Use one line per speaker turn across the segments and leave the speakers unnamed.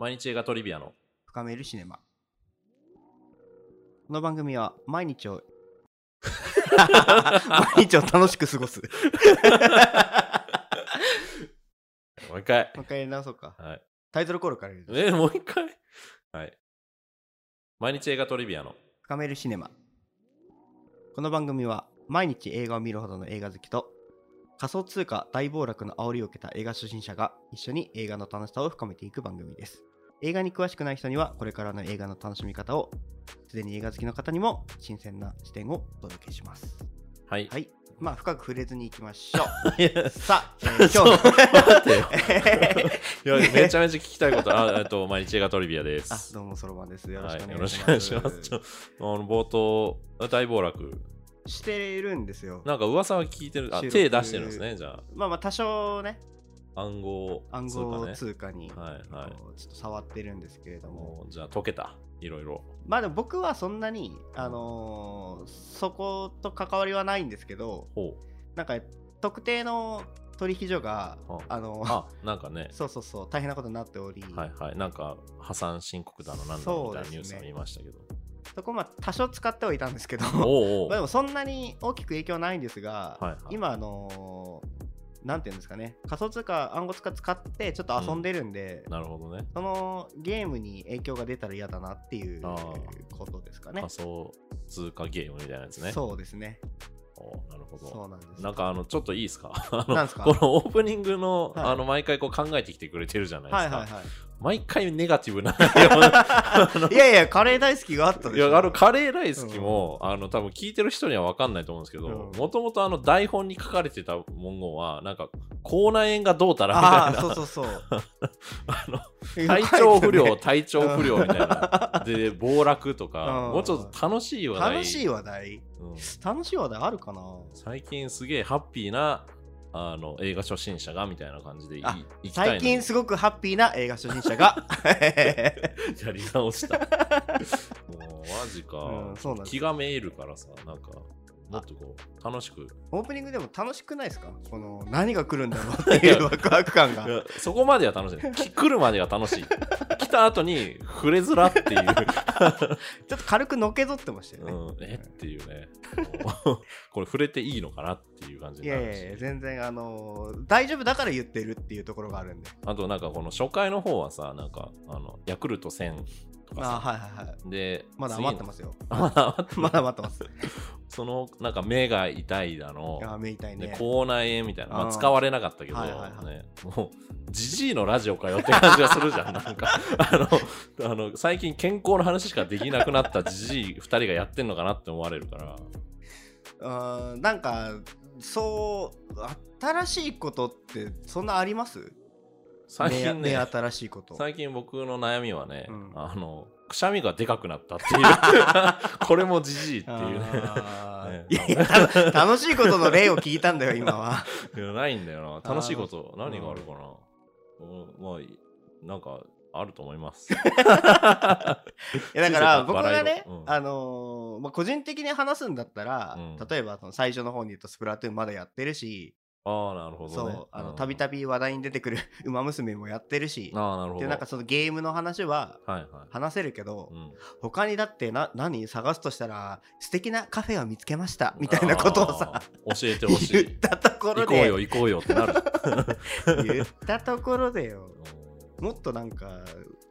毎日映画トリビアの。
深めるシネマ。この番組は毎日を 毎日を楽しく過ごす。
もう一回。
もう一回やり直そうか。
はい。
タイトルコールから言うと
えもう一回？はい。毎日映画トリビアの。
深めるシネマ。この番組は毎日映画を見るほどの映画好きと仮想通貨大暴落の煽りを受けた映画初心者が一緒に映画の楽しさを深めていく番組です映画に詳しくない人にはこれからの映画の楽しみ方をすでに映画好きの方にも新鮮な視点をお届けします。
はい、
はい。まあ深く触れずにいきましょう。さあ、えー 今日の
いやめちゃめちゃ聞きたいことあえっと毎日映画トリビアで
あ
す
どうもそろばんです。よろしくお願いします,、
願いあの冒頭、大暴落。
してるんですよ。
なんか噂は聞いてる。あ、手出してるんですね、じゃ
まあまあ多少ね。
あ。暗号
暗
通貨
号
ね。
通貨に、
はいはい
ちょっと触ってるんですけれども
じゃあ解けた。いろいろ。
まあでも僕はそんなに、あのーそこと関わりはないんですけど
ほ
なんか特定の取引所が
あ
あの
う。あ、なんかね。
そうそうそう大変なことになっており、
はいはい。なんか破産申告だのなんだのみたいなニュースを見ましたけど。
そこまあ多少使ってはいたんですけど まあでもそんなに大きく影響はないんですが、
はいはい
今あのーなんていうんですかね。仮想通貨暗号通貨使ってちょっと遊んでるんで、
なるほどね。
そのゲームに影響が出たら嫌だなっていう
あ
ことですかね。
仮想通貨ゲームみたいなやつね。
そうですね。
おなるほど。
そうなんです。
なんかあのちょっといいですか？あの
なんすか？
このオープニングの,、
はい。
あの毎回こう考えてきてくれてるじゃないですか、
はいはいはい
毎回ネガティブな
いやいや、カレー大好きがあったでしょ。
いやあのカレーライスキも、あの多分聞いてる人には分かんないと思うんですけど
うん。
もともとあの台本に書かれてた文言はなんか口内炎がどうたらみ
ああ、
たいな。
そうそうそう。
あの 体調不良、体調不良みたい
な。
な。で暴落とか
うん。
もうちょっと楽しい話題。
楽しい話題？
うん。
楽しい話題あるかな？
最近すげえハッピーなあの映画初心者がみたいな感じでい
あ
いきたいの
最近すごくハッピーな映画初心者が。
やり直した。もうマジか、
うん
気がめいるからさ、なんかもっとこう楽しく。
オープニングでも楽しくないですか？この何が来るんだろうっていうワクワク感が
そこまでは楽しい。き来るまでが楽しい。来た後に触れづらっていう、
ちょっと軽くのけぞってましたよね。
うん、え？っていうね。これ触れていいのかなっていう感じ
い
になるし
やいやいや、全然あのー大丈夫だから言ってるっていうところがあるんで。
あとなんかこの初回の方はさ、なんかあのヤクルト1000とかさ、
あーはいはいはい。
で、
まだ余ってますよ。
す。まだ余って
まだ余ってます。
そのなんか目が痛いだの、
あー目痛い
で
ね。
口内炎みたいな、まあ、使われなかったけど、
はいはいはい
ね、もうじじいのラジオかよって感じがするじゃん なんかあのあの最近健康の話しかできなくなったじじい2人がやってんのかなって思われるから
あーなんかそう新しいことってそんなあります？
最近ね。
新しいこと。
最近僕の悩みはね、
うん。
あのくしゃみがでかくなったっていう。これもじじいっていうね。
いや楽しいことの例を聞いたんだよ今は。
いやないんだよな。楽しいこと何があるかな、うんまあなんかあると思います。
いやだから僕がね、
うん。
あのーまあ、個人的に話すんだったら、
うん。
例えばその最初の方に言うとスプラトゥーンまだやってるし、
ああなるほどね。
そうあの
ん
たびたび話題に出てくる「ウマ娘」もやってるし
ああなるほど。
でなんかそのゲームの話は
はいはい。
話せるけど、
うん。
他にだってな何探すとしたら素敵なカフェを見つけましたみたいなことをさ
教えてほしい。
言ったところ
行こうよ
で
行こうよってなる。
言ったところでよ。もっとなんか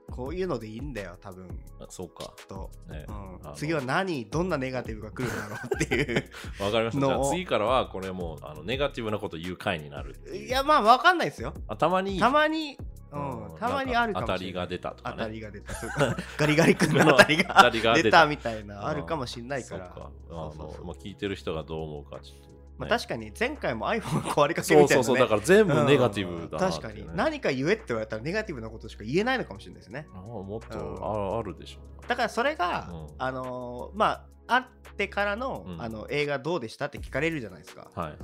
こういうのでいいんだよ多分。
あそうか。
と、
ね。
うん。次は何どんなネガティブが来るんだろうっていう
わかりました。じゃあ
の
次からはこれもうあのネガティブなこと言う回になるい
やまあわかんないですよ。
あたまに。
たまに、うん。
うん。
たまにあるかもしれない。
当たりが出たとかね。
当たりが出た。そうか。ガリガリ君の当たり
が
が
出た。
みたいなあるかもしれないから。
そうかあのまあ聞いてる人がどう思うかちょっと。ね
まあ、確かに前回も iPhone 壊れかけ
そう
みたいな、ね、
そうそうだから全部ネガティブだな
うん確かに。何か言えって言われたらネガティブなことしか言えないのかもしれないですね。
あもっと
うん。
ああるでしょ
だからそれが、
うん。
あのーまああってからの,、
うん。
あの映画どうでしたって聞かれるじゃないですか。
はいはい。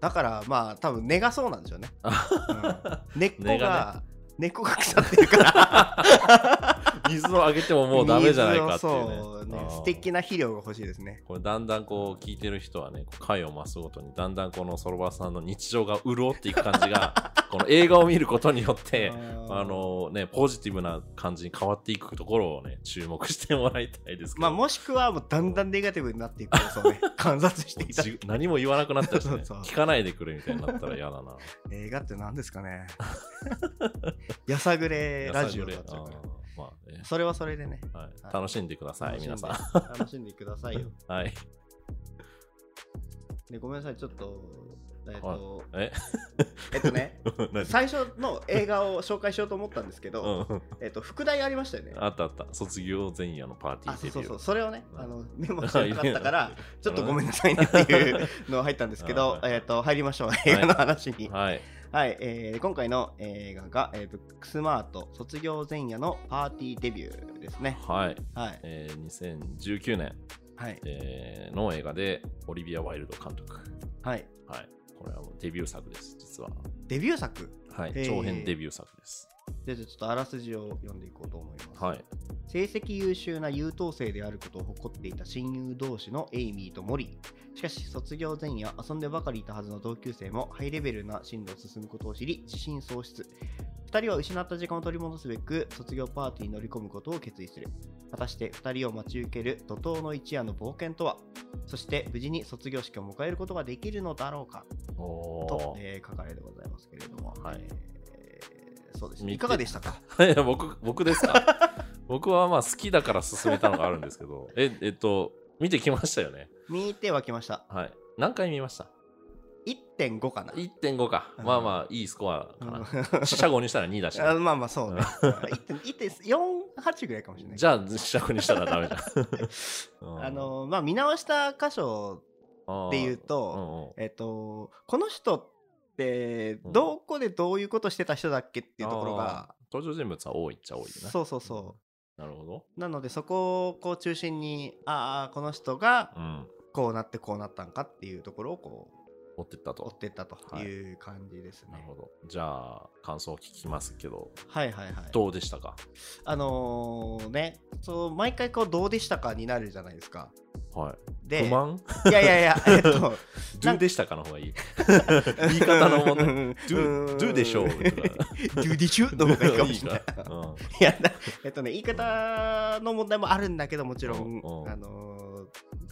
だからまあ多分根がそうなんでしょうね、うん根っこが根っこが腐ってるから
水をあげてももうダメじゃないかっていうね。
ね。素敵な肥料が欲しいですね。
これだんだんこう聞いてる人はね回を増すごとにだんだんこのソロバさんの日常が潤っていく感じが この映画を見ることによって
ー
あのねポジティブな感じに変わっていくところをね注目してもらいたいですけど、
まあもしくはもうだんだんネガティブになっていく様子をね 観察していた
何も言わなくなったりして、ね、
そう。
聞かないでくれみたいになったら嫌だな。
映画って何ですかね。やさぐれラジオだったから
まあね。
それはそれでね。
はい。
はい
楽しんでください皆さん。
ん 楽しんでくださいよ。
はい。
でごめんなさいちょっとえっと
え？
えっとね
何？
最初の映画を紹介しようと思ったんですけ
う
ど、
ん。
えっと副題ありましたよね。
あったあった。卒業前夜のパーティ
あそうそう。
ーデビュー
そうそれをね
うん
あのメモしてなかったからちょっとごめんなさい。ねっていうのが入ったんですけど
はい
えっと入りましょう。映画の話に。
はい
はい、えー今回の映画が、えーブックスマート卒業前夜のパーティーデビューですね。
はい、
はい。
えー、2019年、
はい。
えーの映画でオリビア・ワイルド監督。
はい。
はい。これはもうデビュー作です実は。
デビュー作？
はい。長編デビュー作です
でちょっとあらすじを読んでいこうと思います。
はい
成績優秀な優等生であることを誇っていた親友同士のエイミーとモリー。しかし卒業前夜遊んでばかりいたはずの同級生もハイレベルな進路を進むことを知り自信喪失。2人は失った時間を取り戻すべく卒業パーティーに乗り込むことを決意する。果たして2人を待ち受ける怒涛の一夜の冒険とは？そして無事に卒業式を迎えることができるのだろうか？
お
と
ー、
えー書かれてございますけれども、
はい
えーそうです。いかがでしたか？
いや僕僕ですか？僕はまあ好きだから進めたのがあるんですけど。ええっと見てきましたよね？
見てはきました。
はい。何回見ました
？1.5かな。
1.5か。
うん。
まあまあいいスコアかな。
うん。
四捨五にしたら2だしね、
あまあまあそうね。1.48ぐらいかもしれない。
じゃあ四捨五にしたらダメじゃんうん。
あのまあ見直した箇所
あー
で言う
うん
と、
うん。
えっと、この人って
うん。
どこでどういうことしてた人だっけっていうところが、
登場人物は多いっちゃ多いよね
そうそう。そ
なるほど。
う。なのでそこをこう中心に、ああ、この人が
うん。
こうなってこうなったんかっていうところをこ
追ってった
う追っ
と
てったという感じですね。
なるほど。じゃあ感想を聞きますけど
はいはいはい。
どうでしたか？
あのーね、そう毎回こうどうでしたかになるじゃないですか。
はい
で、
不満？
いやいやいや、えっと、
do でしたかの方がいい。言い方の問題
うん。
do, do でしょう
？do でしょの方がいいかもしれない。
いいかう？ん
いやだえっとね、言い方の問題もあるんだけど、もちろん、あの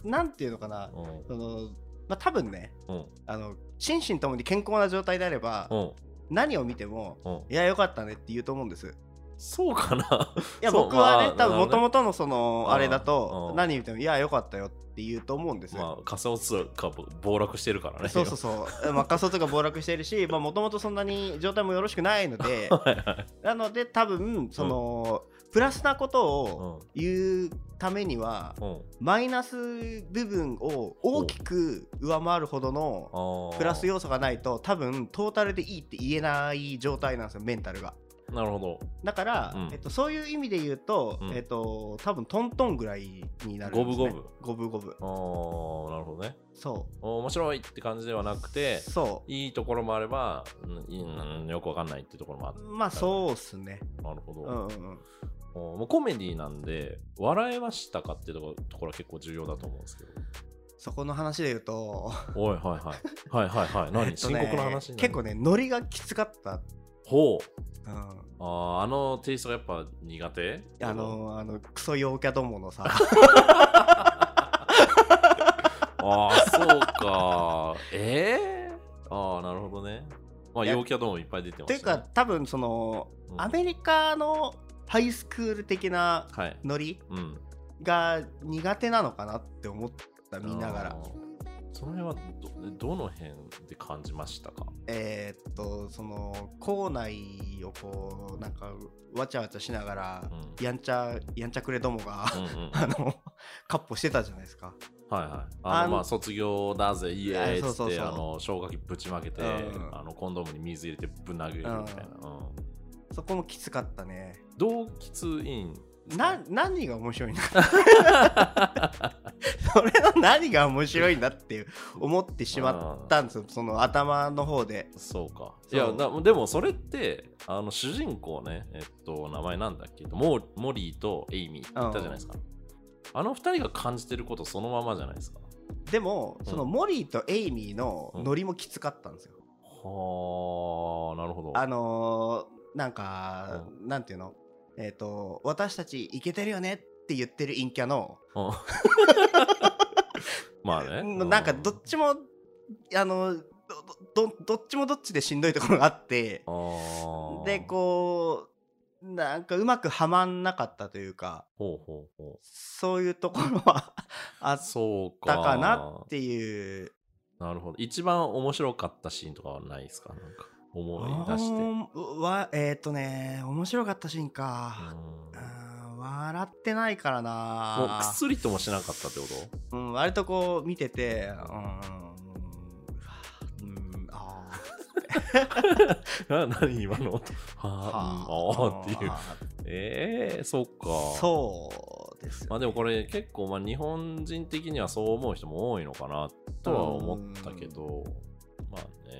ーなんていうのかな、
う？ん
そのまあ、多分ね、
う？ん
あの心身ともに健康な状態であれば、
うん
何を見ても、
う？ん
いや、よかったねって言う？と思う？んです。
そうかな。い
や、僕はね、
まあ
多分もともとのその、
うん。
あれだ
う
と、
ん。
何見ても、いや、よかったよって言うと思うんですよ。
まあ仮想通貨暴落してるからね。
そうそうそう、まあ、仮想とか暴落してるし、もともとそんなに状態もよろしくないので、
はいはい
なので、多分その、プラスなことを言うためには、
うん。うん
マイナス部分を大きく上回るほどのプラス要素がないと、多分トータルでいいって言えない状態なんですよ、メンタルが。
なるほど
だから、
うん
えっと、そういう意味で言うと、
うん
えっと、多分トントンぐらいになる。
五分五分
五分五分。
あーなるほどね
そ
面白いって感じではなく
う。
て
そう。
いいところもあれば、うんよくわかんないっていうところもあって
まあそうっすね。
なるほど、
うんうんうん。
おもうコメディなんで笑えましたかっていうところところは結構重要だと思うんですけど
そこの話で言うと、
おいはいはいはいはいはい何、
えっとね
深刻な話
結構ね、ノリがきつかった。
ほう。
うん、
あーあのテイストがやっぱ苦手？
あの、あの、クソ陽キャどものさ、
ああそうか。ええああなるほどね。まあ陽キャどもいっぱい出てま
というか、多分その、
うん。
アメリカのハイスクール的な
はい。
ノリ
うん。
が苦手なのかなって思った、見ながら
その辺はどどの辺で感じましたか？
えーっと、その、校内をこう、なんか、わちゃわちゃしながら、
うん
やんちゃ、やんちゃくれどもが、
うんうん
あの、カッポしてたじゃないですか。
はいはい。
あ
の、まあ、卒業だぜ、イエーイっつって、
あ
の、消火器ぶちまけて、
うん
あの、コンドームに水入れてぶん投げるみたいな。うん
そこもきつかったね。
どうきついん？
な、何が面白いんだ それの何が面白いんだって思ってしまったんですよ。その頭の方で。
そうか。いやだ、でもそれって、あの主人公ね、えっと、名前なんだっけ？モーモリーとエイミーって言ったじゃないですか。あの二人が感じてることそのままじゃないですか。
でも
うん。
そのモリーとエイミーのノリもきつかったんですよ、
はあ、なるほど。
あのーなんか、なんていうの？えっ、と私たちイケてるよねって言ってる陰キャの、
うん。まあね。
なんかどっちもあのどどどっちもどっちでしんどいところがあって。でこうなんかうまくはまんなかったというか。
ほうほうほ
そういうところは あ
う。
っ。たかなっていう。
なるほど。一番面白かったシーンとかはないですか？なんか思い出して。
うんわえっ、とね面白かったシーンか、笑ってないから
もう
な
くすりともしなかったってこ
うん、割とこう見ててうんうんあ
と な何今の？はあ、あーっていう。ええそっか。
そうですよ
まあでもこれ結構まあ日本人的にはそう思う人も多いのかなとは思ったけど、まあ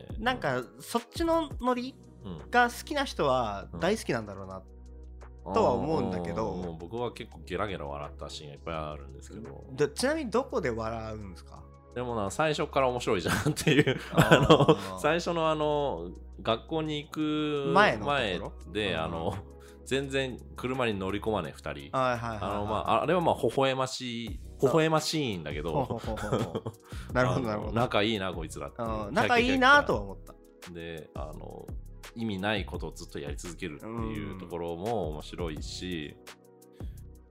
ね。
なんかそっちのノリ
うん、
が好きな人は大好きなんだろうな、とは思うんだけど。
もう僕は結構ゲラゲラ笑ったシーンがいっぱいあるんですけど、
でちなみにどこで笑うんですか？
でもな最初から面白いじゃんっていう
あ
の最初のあの学校に行く
前
で、
うん。
あの全然車に乗り込まない2人。
はいは
まああれはまあ微笑ましい微笑ましいんだけど。
なるほどなるほど。
仲いいなこいつらって。
仲いいなとは思った。
であの意味ないことをずっとやり続けるっていうところも面白いし、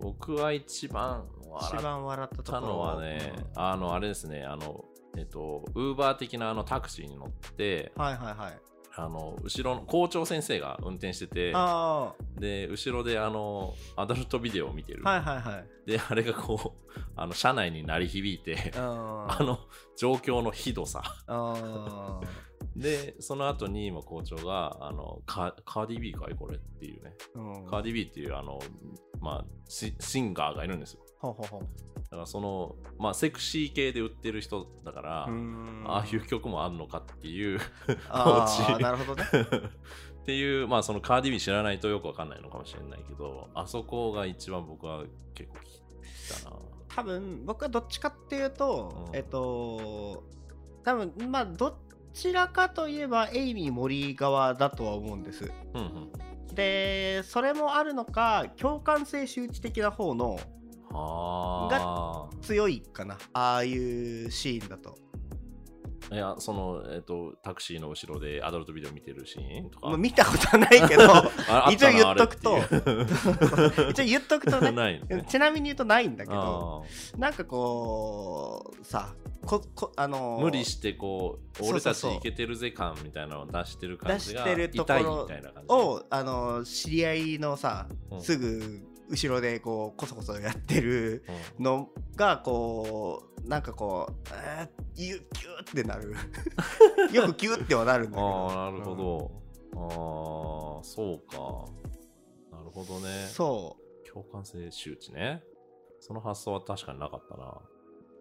僕は一番
一
笑
った
のはね、あのあれですねあのえっとウーバー的なあのタクシーに乗って
はいはいはい
あの後ろの校長先生が運転してて
あ
で後ろであのアダルトビデオを見てる、
あはいはいはい。
であれがこうあの車内に鳴り響いて
あ
あの状況のひどさ。
あ
でその後に今校長があのカカーディビーかいこれっていうね。
ーうん。
カーディビーっていうあのまあシシンガーがいるんですよ。
ほうほうほう
だからそのまあセクシー系で売ってる人だから、ああいう曲もあるのかっていう
あなるほどね。
っていうまあそのカーディビー知らないとよくわかんないのかもしれないけどあそこが一番僕は結構聞いたな。
多分僕はどっちかっていうと、
うん。
えっと多分まあどちらかといえばエイミー森側だとは思うんです。
うんうん。
でそれもあるのか共感性周知的な方の
ああ
強いかな。ああいうシーンだと。
いやそのえっ、とタクシーの後ろでアダルトビデオ見てるシーンとか、
まあ見たことはないけど
あ
一応言っとくと。一応言っとくとね。
ね。
ちなみに言うとないんだけ
あ
どなんかこうさここあのー
ー無理してこう俺たちイケてるぜ感みたいなのを出してる感じが
出してるところ
みたいな感じ
をあの知り合いのさ、
うん。
すぐ後ろでこうコソコソやってる
うん。
のがこうなんかこうえー、ギュッギュッってなる。よくギュッってはなるんだけど。
ああなるほど、ああそうか。なるほど
うん
ね。
そう。
共感性周知ね。その発想は確かになかったな。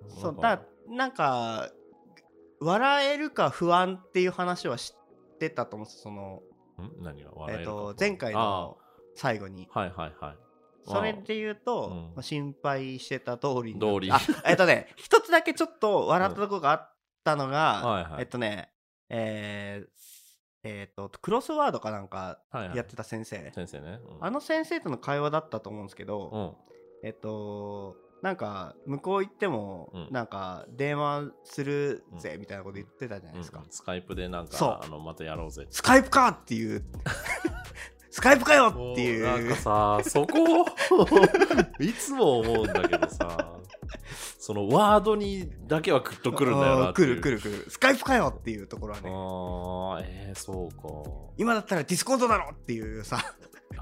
そうだなんか笑えるか不安っていう話は知ってたと思うんですその、
ん？何が
え
笑えるか
っと前回の最後に。
はいはいはい
それで言うと、
うん。
まあ心配してた通りに
通り。
あえっとね 一つだけちょっと笑ったところがあったのが、
はいはい。
えっとねえーえっとクロスワードかなんか
はいはい。
やってた先生、
先生ね、うん。
あの先生との会話だったと思うんですけど、
うん。
えっとなんか向こう行っても、
うん。
なんか電話するぜみたいなこと言ってたじゃないですか、
うん。スカイプでなんかあのまたやろうぜ
スカイプかっていうスカイプかよっていう。
なんかさそこいつも思うんだけどさそのワードにだけはグッとくるんだよなっていう。
来る来る来る。スカイプかよっていうところはね。
ああえー、そうか。
今だったらディスコードだろっていうさ。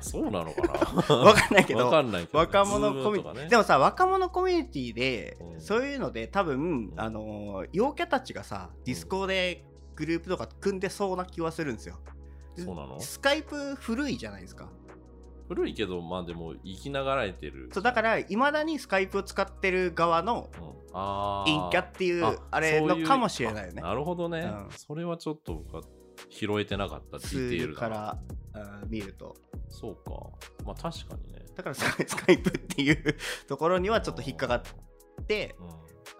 そうなのかな？
わかんないけど。
わかんないけど、
若者コミュニティ、
ね。
でもさ若者コミュニティで、
うん。
そういうので多分、
ん。
あのー陽キャたちがさディスコでグループとか組んでそうな気はするんですよ
そうなの？
スカイプ古いじゃないですか。
古いけどまあでも生きながらえてる。
そうだからいまだにスカイプを使ってる側の陰キャっていう
あ
あれのかもしれないよね。
なるほどね、
うん。
それはちょっと僕は拾えてなかったディ
数
テールだな。
からあー見ると。
そうか。まあ確かにね、
だからスカイスカイプっていうところにはちょっと引っかかって
うん、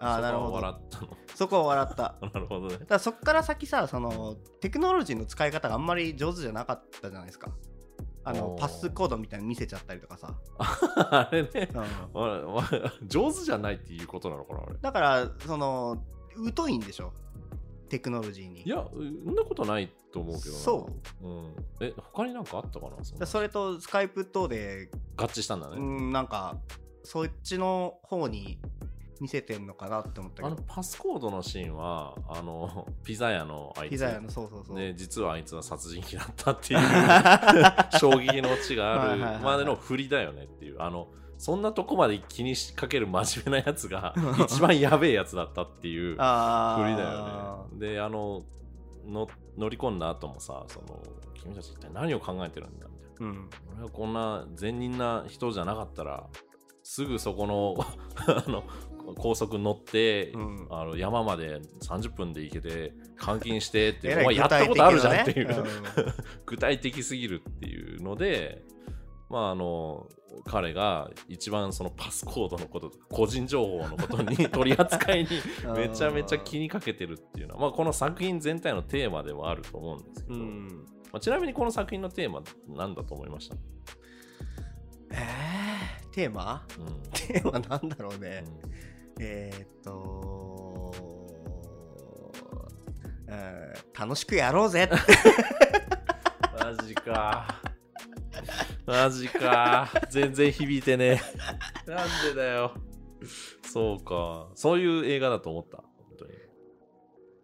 あーなるほど。
そこは笑ったの。
そこは笑った。だ
なるほどね。
からそっから先さそのテクノロジーの使い方があんまり上手じゃなかったじゃないですか。あのパスコードみたいに見せちゃったりとかさ、
あれね。
うん。
上手じゃないっていうことなのかなあれ。
だからその疎いんでしょ。テクノロジーに。
いやそんなことないと思うけどな、
そう。
ん、え他になんかあったかな？そ
それとスカイプ等で
合致したんだね、
うんなんかそっちの方に見せてんのかなって思ったけど。
あのパスコードのシーンはあの ピザ屋のあいつ。
ピザ屋のそうそうそう、
で実はあいつは殺人鬼だったっていう 衝撃のオチがあるまでの振りだよねっていう。あのそんなとこまで気にしかける真面目なやつが 一番やべえやつだったっていう振りだよね。であのの乗り込んだ後もさその君たち一体何を考えてるんだみたいな。
うん。
俺はこんな善人な人じゃなかったらすぐそこのあの高速乗って、
うん。
あの山まで30分で行けて監禁してって お前やったことあるじゃんっていう、
具体的なね
具体的すぎるっていうのでまああの彼が一番そのパスコードのこと個人情報のことに取り扱いに
うん。
めちゃめちゃ気にかけてるっていうのは、まあ、この作品全体のテーマではあると思うんですけど、
うん。
まあ、ちなみにこの作品のテーマ何だと思いました、
えー、テーマ？
うん。
テーマなんだろうね、
うん
えー、っと、うん楽しくやろうぜ
マジか。マジか。全然響いてねえ。なんでだよ。そうか。そういう映画だと思った？本当に。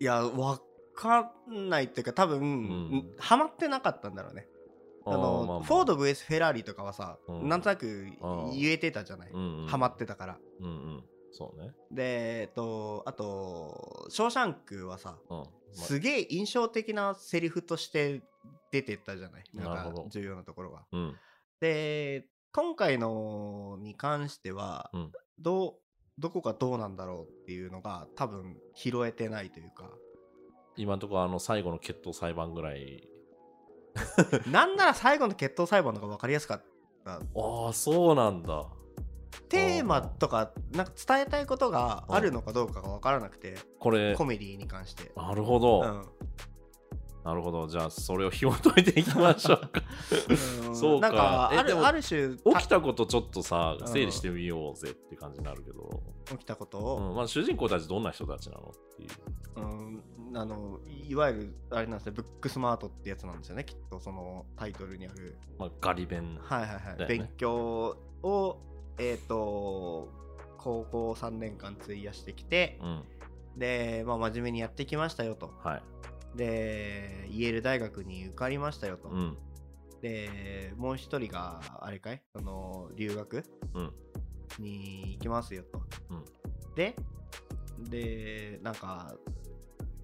いやわかんないっていうか多分、
ん
ハマってなかったんだろうねあの
ーまあまあ
フォード VS フェラーリとかはさ、
うん
なんとなく言えてたじゃない、
うんうん、
ハマってたから
うんうん。そうね。
でえっとあと「ショーシャンク」はさ
うん。まあ
すげえ印象的なセリフとして出てったじゃない？なんか
なるほど
重要なところが
うん。
で今回のに関しては、
うん
どうどこがどうなんだろうっていうのが多分拾えてないというか
今のところあの最後の決闘裁判ぐらい。
なんなら最後の決闘裁判の方が分かりやすかった
ああ、そうなんだ。
テーマとかなんか伝えたいことがあるのかどうかが分からなくて
これ
コ、メディに関して、
なるほど、
うん
なるほど。じゃあ、それを紐解いていきましょうか。
うん
そうか
なんかあるある種
起きたことちょっとさ、
うん
整理してみようぜって感じになるけど。
起きたこと
う
を、
んまあ、主人公たちどんな人たちなのっていう。
うんあのいわゆるあれなんですねブックスマートってやつなんですよねきっとそのタイトルにある
まあ、ガリ弁。
はいはいはい、勉強をえっ、と高校3年間費やしてきて
うん。
で、まあ、真面目にやってきましたよと
はい。
でイェール大学に受かりましたよと、
うん。
でもう一人があれかい？その留学？
うん。
に行きますよと、
うん
ででなんか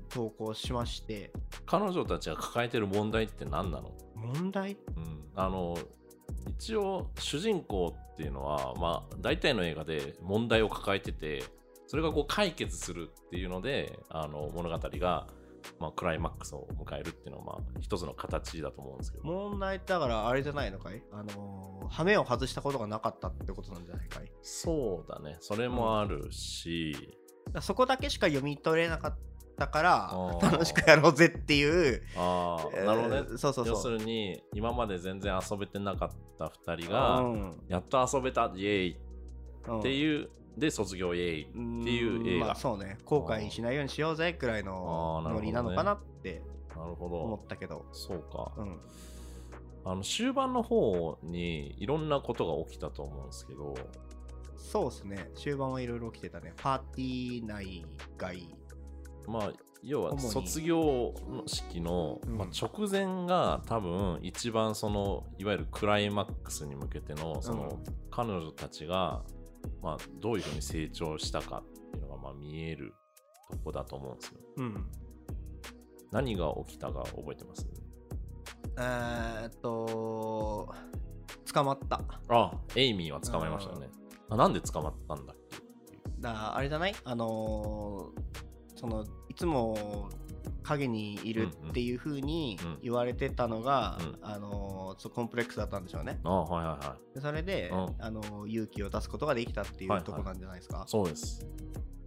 投稿しまして
彼女たちが抱えてる問題って何なの？
問題？
うん。あの、一応、主人公っていうのは、まあ、大体の映画で問題を抱えてて、それがこう解決するっていうので、あの、物語が、まあ、クライマックスを迎えるっていうのは、まあ、一つの形だと思うんですけど。
問題だからあれじゃないのかい？あの羽目を外したことがなかったってことなんじゃないかい？
そうだね。それもあるし、
だからそこだけしか読み取れなかったから楽しくやろうぜっていう
ああ、なるほどね。
えーそうそうそう。
要するに、今まで全然遊べてなかった2人が、
うん。
やっと遊べた、イエーイ。
うん。
っていう、で、卒業イエーイっていう映画。
まあそうね。後悔しないようにしようぜくらいのノリなのかなって
なるほ
思
ど。
ったけど。
そうか。
うん。
あの終盤の方にいろんなことが起きたと思うんですけど、
そうですね。終盤はいろいろ起きてたね。パーティー内外
まあ、要は卒業の式の、
うん。
まあ、直前が多分一番そのいわゆるクライマックスに向けてのその、彼女たちが、まあ、どういうふうに成長したかっていうのがまあ見えるとこだと思うんですよ。
うん。
何が起きたか覚えてます？
えーっと捕まった。
あエイミーは捕まりましたよね。あなんで捕まったんだっけ？
だあれじゃない？あのーそのいつも影にいるっていう風に
うんうん。
言われてたのが、
うん。
あのーそうコンプレックスだったんでしょうね。
あはいはいはい。
でそれで、
うん。
あのー勇気を出すことができたってい
はいうはい
とこなんじゃないですか、
そうです。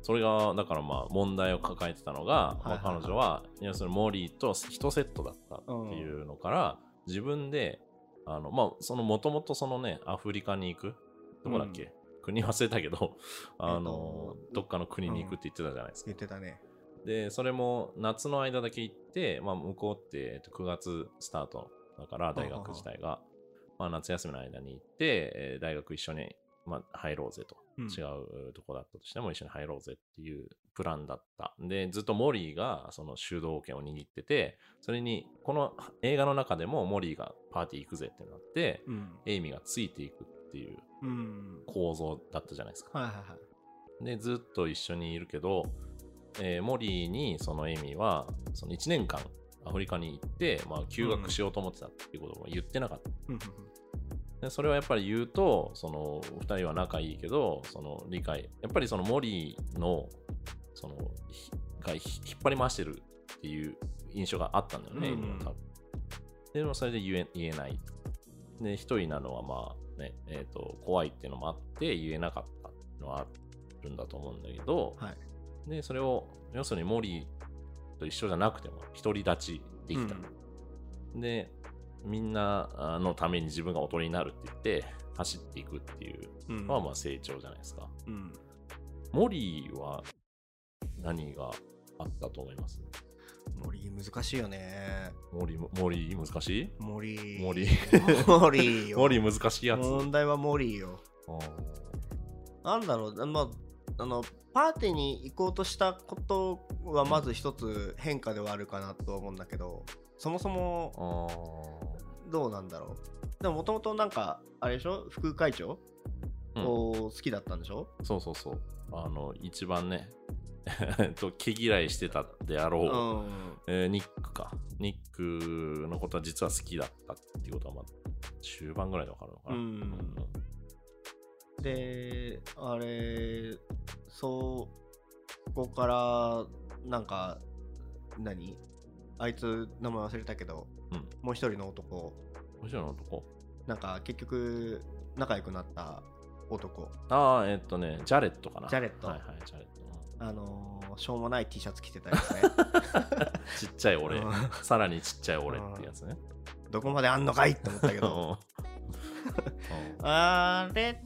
それが、だからまあ問題を抱えてたのが、まあ
はいはい。はい
彼女は、要するにモリーと1セットだったっていうのから、自分で、あの、まあ、そのもともとそのね、アフリカに行く、どこだっけ、国忘れたけど、あの、どっかの国に行くって言ってたじゃないですか。
言ってたね
で、それも夏の間だけ行って、まあ、向こうってえっと9月スタートだから、大学自体が。まあ、夏休みの間に行って、えー大学一緒に、まあ、入ろうぜと。
うん
違うとこだったとしても一緒に入ろうぜっていうプランだった。で、ずっとモリーがその主導権を握ってて、それに、この映画の中でもモリーがパーティー行くぜってなって、
うん、
エイミーがついていくっていう
うん、
構造だったじゃないですか。
はいはいはい
で、ずっと一緒にいるけど、えーモリーにそのエイミーは、その1年間アフリカに行って、まあ、休学しようと思ってたっていうことを言ってなかった。
うん
でそれはやっぱり言うと、その2人は仲いいけど、その理解、やっぱりそのモリーの、その、ひがひ引っ張り回してるっていう印象があったんだよね、
うん
多分でもそれで言え言えない。で、一人なのはまあね、えっ、と、怖いっていうのもあって言えなかったのはあるんだと思うんだけど、
はい。
で、それを、要するにモリーと一緒じゃなくても、独り立ちできた。で、みんなあのために自分がおとりになるって言って、走っていくっていう
うん。
のはまあ成長じゃないですか。
うん。
モリーは何があったと思います？
森難しいよね。
モリ、モリ難しい？
森。
森。
森よ。
モリ難しいやつ。
問題は森よ。
あ
なんだろう、まあ、あのパーティーに行こうとしたことはまず一つ変化ではあるかなとは思うんだけどそもそも
ー。
どうなんだろう。でももともとなんかあれでしょ？副会長？好きだったんでしょ、
そうそうそう。あの、一番ね、えっと、毛嫌いしてたであろう、
うん。
えーニックか。ニックのことは実は好きだったっていうことは、まあ、中盤ぐらいでわかるのかな。
うん。であれそうここからなんか何？あいつ名前忘れたけど、
うん。
もう一人の男。
面白いの男。
なんか結局仲良くなった男。
ああ、えっとね、ジャレットかな。
ジャレット。
はいはい、ジャレット。
あのーしょうもない T シャツ着てたやつね。
ちっちゃい俺。
うん、
さらにちっちゃい俺ってやつね。
どこまであんのかいって思ったけど。あれ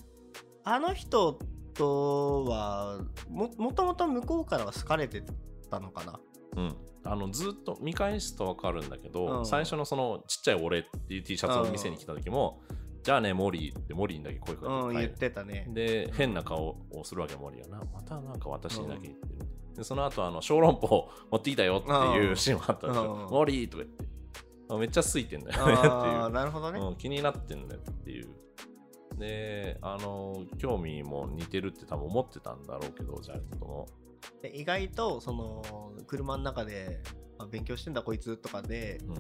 あの人とはももともと向こうからは好かれてたのかな？
うん、うんあのずっと見返すとわかるんだけど、
うん。
最初のそのちっちゃい俺っていう T シャツを店に来た時も、じゃあね、モリーってモリーにだけ声か
うん言っ
けて
てたね
で、変な顔をするわけ、モリーはな。またなんか私にだけ言ってる。でその後、あの、小籠包持ってきたよっていうシーンもあったんですよ。
うん
モリーとか言って。あめっちゃ好いてんだよねっていう。
ああなるほどね、
うん、気になってんだよっていう。で、あの、興味も似てるって多分思ってたんだろうけど、ジャレットも。
で意外とその車の中で、あ勉強してんだこいつとかで
うん。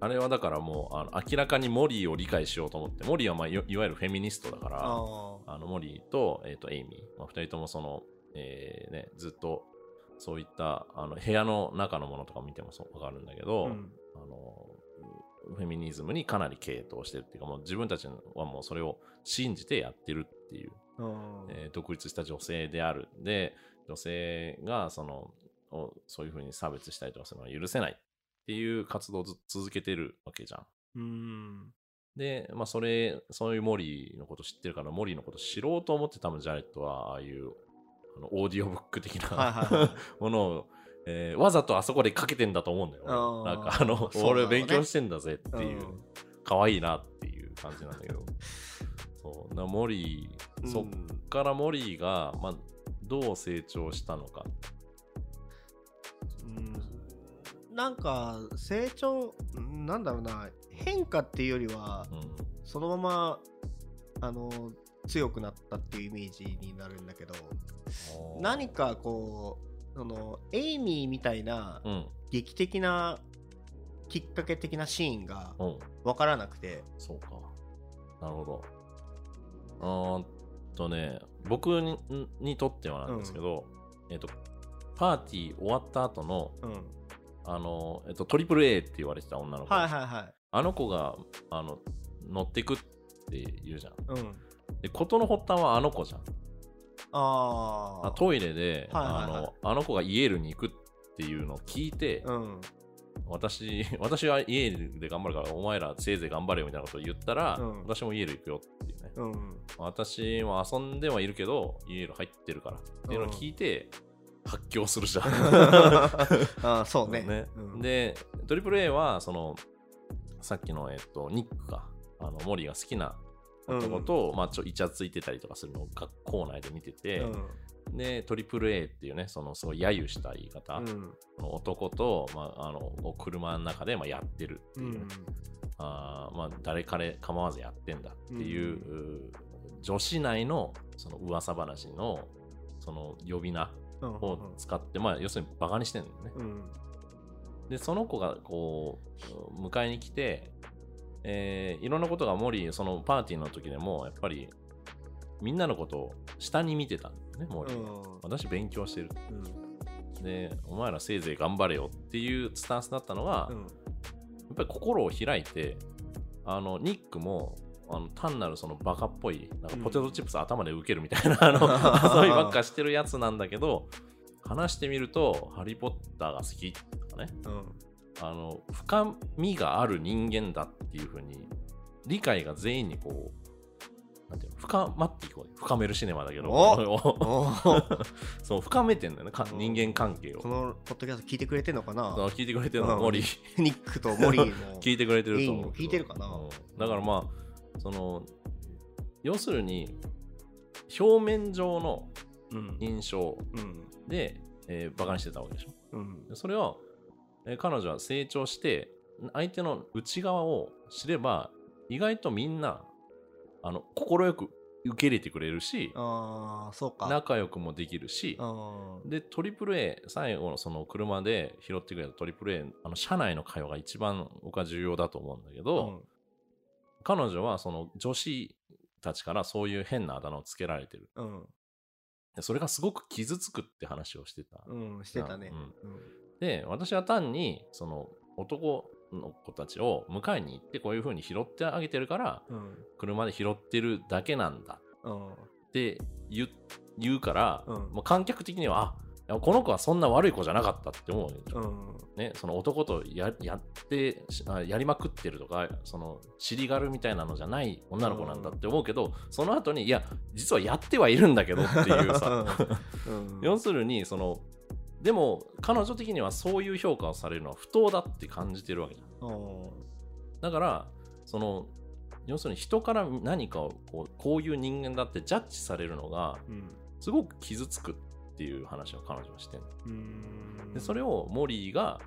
あれはだからもう、あの明らかにモリーを理解しようと思って、モリーは、まあ、いいわゆるフェミニストだから、
あ
あのモリーと,、えー、とエイミー、まあ、2人ともその、えーね、ずっとそういったあの部屋の中のものとか見てもそうわかるんだけど、
うん。
あのフェミニズムにかなり傾倒してるっていうかもう自分たちはもうそれを信じてやってるっていう、
うん
えー独立した女性である。で女性がそのをそういうふうに差別したりとかするのは許せないっていう活動をず続けてるわけじゃん。
うん
で、まあ、それ、そういうモリーのこと知ってるから、モリーのこと知ろうと思って多分ジャレットは、ああいう、あのオーディオブック的
はい
な ものを、えーわざとあそこでかけてんだと思うんだよ。なんか、あの、
ね
俺勉強してんだぜっていう
うん、
可愛いなっていう感じなんだけど。そう、なモリー、そっからモリーが、まあ、どう成長したのか。
うなんか成長うんなんだろうな変化っていうよりは
うん。
そのままあの強くなったっていうイメージになるんだけど何かこうそのエイミーみたいな
うん。
劇的なきっかけ的なシーンが
うん。
分からなくて
そうか。なるほど。あーっとね、僕ににとってはなんですけど、えっと、パーティー終わった後の、
うん。
あの、えっと、トリプル A って言われてた女の子。
はいはいはい。
あの子が、あの、乗ってくって言うじゃん。
うん。
で、事の発端はあの子じゃん。
ああ。
あトイレで、
はいはいはい
あの、あの子がイエールに行くっていうのを聞いて、
うん。
私、私はイエールで頑張るから、お前らせいぜい頑張れよみたいなことを言ったら、
うん
私もイエール行くよっていうね。
うん。
私も遊んではいるけど、イエール入ってるからっていうのを聞いて、発狂するじゃん。
ああ、そうね。
ね
うん、
で、トリプル A は、その、さっきの、えっと、ニックが、あの、モリーが好きな男と、まあ、ちょ、イチャついてたりとかするのを学校内で見てて、で、トリプル A っていうね、その、すごい揶揄した言い方、
うん。
男と、まあ、あの、車の中で、まあ、やってるっていう、
うん。
あーまあ、誰彼構わずやってんだっていう、う女子内の、その噂話の、その呼び名
うん。
を使って、まあ、要するにバカにしてんだよね。
うん。
で、その子がこう、迎えに来て、えーいろんなことがモリー、そのパーティーの時でも、やっぱり、みんなのことを下に見てたんだよね、モリー。私勉強してる。
うん。
で、お前らせいぜい頑張れよっていうスタンスだったのが、
うん。
やっぱり心を開いて、あの、ニックも、あの単なるそのバカっぽい、なんかポテトチップス頭で受けるみたいな、あの、遊びばっかしてるやつなんだけど、話してみると、ハリー・ポッターが好きとかね、
うん。
あの、深みがある人間だっていうふうに、理解が全員にこう、なんていうの、深まっていこう。深めるシネマだけど、そう、深めてんだよね、人間関係を。
こ。のポッドキャスト聞いてくれてんのかな？
そう聞いてくれてるの、
うん。
モリー。
ニックとモリーも。
聞いてくれてると思う
聞いてるかな？
うん。だからまあ、その、要するに、表面上の
うん。
印象
うん。
で、えーバカにしてたわけでしょ。
うん。
でそれを、えー彼女は成長して、相手の内側を知れば、意外とみんな、あの、快く受け入れてくれるし、
ああ、そうか。
仲良くもできるし、
あ
で、トリプル A、最後のその車で拾ってくれたトリプル A、あの、車内の会話が一番僕は重要だと思うんだけ
ー
ど、彼女はその女子たちからそういう変なあだ名をつけられてる。
うん。
でそれがすごく傷つくって話をしてた。
うん。うん。してたね。
で、私は単に、その男の子たちを迎えに行ってこういう風に拾ってあげてるから、
うん。うん。
車で拾ってるだけなんだ
うん。
って言う言うから、
うん
もう観客的には、あこの子はそんな悪い子じゃなかったって思うわけでしょ
うん。
ね、その男とややってやりまくってるとかその尻軽みたいなのじゃない女の子なんだって思うけど、その後にいや実はやってはいるんだけどっていうさ
うん。
要するにそのでも彼女的にはそういう評価をされるのは不当だって感じてるわけじゃん
うん。
だからその要するに人から何かをこうこういう人間だってジャッジされるのが
うん。
すごく傷つくっていう話を彼女はして
ん。
でそれをモリーが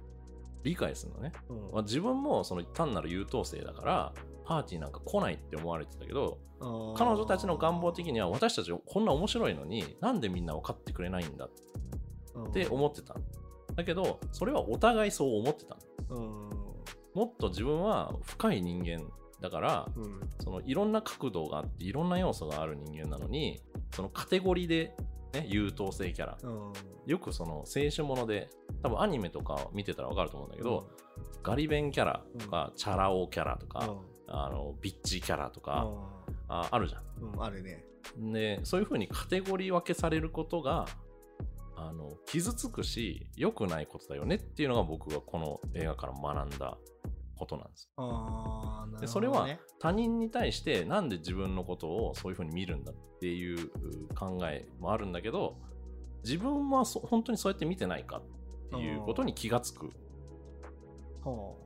理解するのね。
うん、
まあ、自分もその単なる優等生だからパーティーなんか来ないって思われてたけど彼女たちの願望的には私たちこんな面白いのになんでみんな分かってくれないんだって思ってただけどそれはお互いそう思ってた
うん。
もっと自分は深い人間だから
うん。
そのいろんな角度があっていろんな要素がある人間なのにそのカテゴリーで、ね、優等生キャラ
うん。
よくその青春もので多分アニメとか見てたら分かると思うんだけど、ガリ弁キャラとか、チャラ男キャラとか、あのビッチキャラとか、ああるじゃ
うん。うん。あるね。
ん。でそういう風にカテゴリー分けされることがあの傷つくし良くないことだよねっていうのが僕はこの映画から学んだことなんです。
あね。
でそれは他人に対してなんで自分のことをそういう風に見るんだっていう考えもあるんだけど自分はそ本当にそうやって見てないかっていうことに気がつく
ほ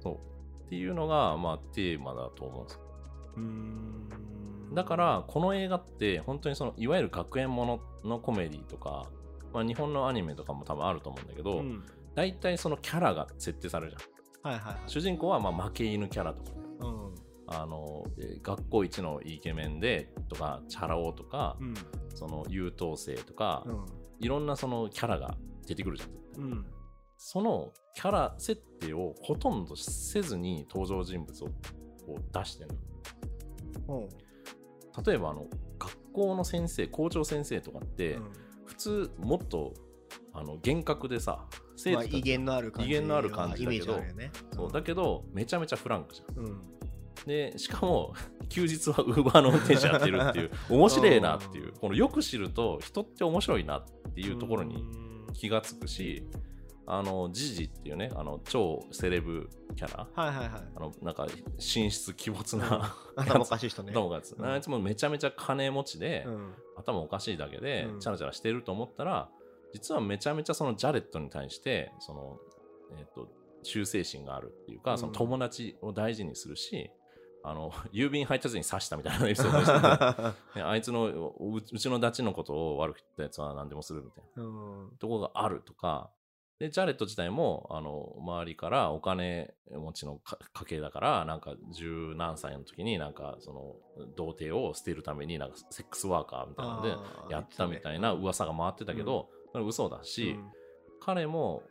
そうっていうのがまあテーマだと思うんです
う。ん。
だからこの映画って本当にそのいわゆる学園もののコメディとか、まあ、日本のアニメとかも多分あると思うんだけど、
うん。
大体そのキャラが設定されるじゃん
はいはいはい。
主人公はまあ負け犬キャラとかね
うん。
あのえー学校一のイケメンでとかチャラ男とか、
うん。
その優等生とか、
うん。
いろんなそのキャラが出てくるじゃん絶対
うん。
そのキャラ設定をほとんどせずに登場人物をこう出してるの
おう
例えばあの学校の先生校長先生とかって、
うん
普通もっとあの厳格でさ生徒
威厳のある感じ
威厳のある感じだけど
ね。
そうだけどめちゃめちゃフランクじゃん。
うん。
でしかも 休日はウーバーの運転手やってるっていう 面白いなっていうこのよく知ると人って面白いなっていうところに気がつくしあのジジっていうねあの超セレブキャラ。
はいはいはい。
あのなんか神出鬼没な
頭おかしい人ね。
頭おかしい。
うん
あいつもめちゃめちゃ金持ちで、
うん。
頭おかしいだけで
うん。
チャラチャラしてると思ったら、実はめちゃめちゃそのジャレットに対してその、えっと忠誠心があるっていうか、
うん。
その友達を大事にするしあの郵便配達に刺したみたいなエピソードでした あいつのううちのダチのことを悪く言ったやつは何でもするみたいな。
うん。
ところがあるとかでジャレット自体もあの周りからお金持ちのか家系だからなんか十何歳の時になんかその童貞を捨てるためになんかセックスワーカーみたいなのでやったみたいな噂が回ってたけど、それ嘘だし、
うん。
彼も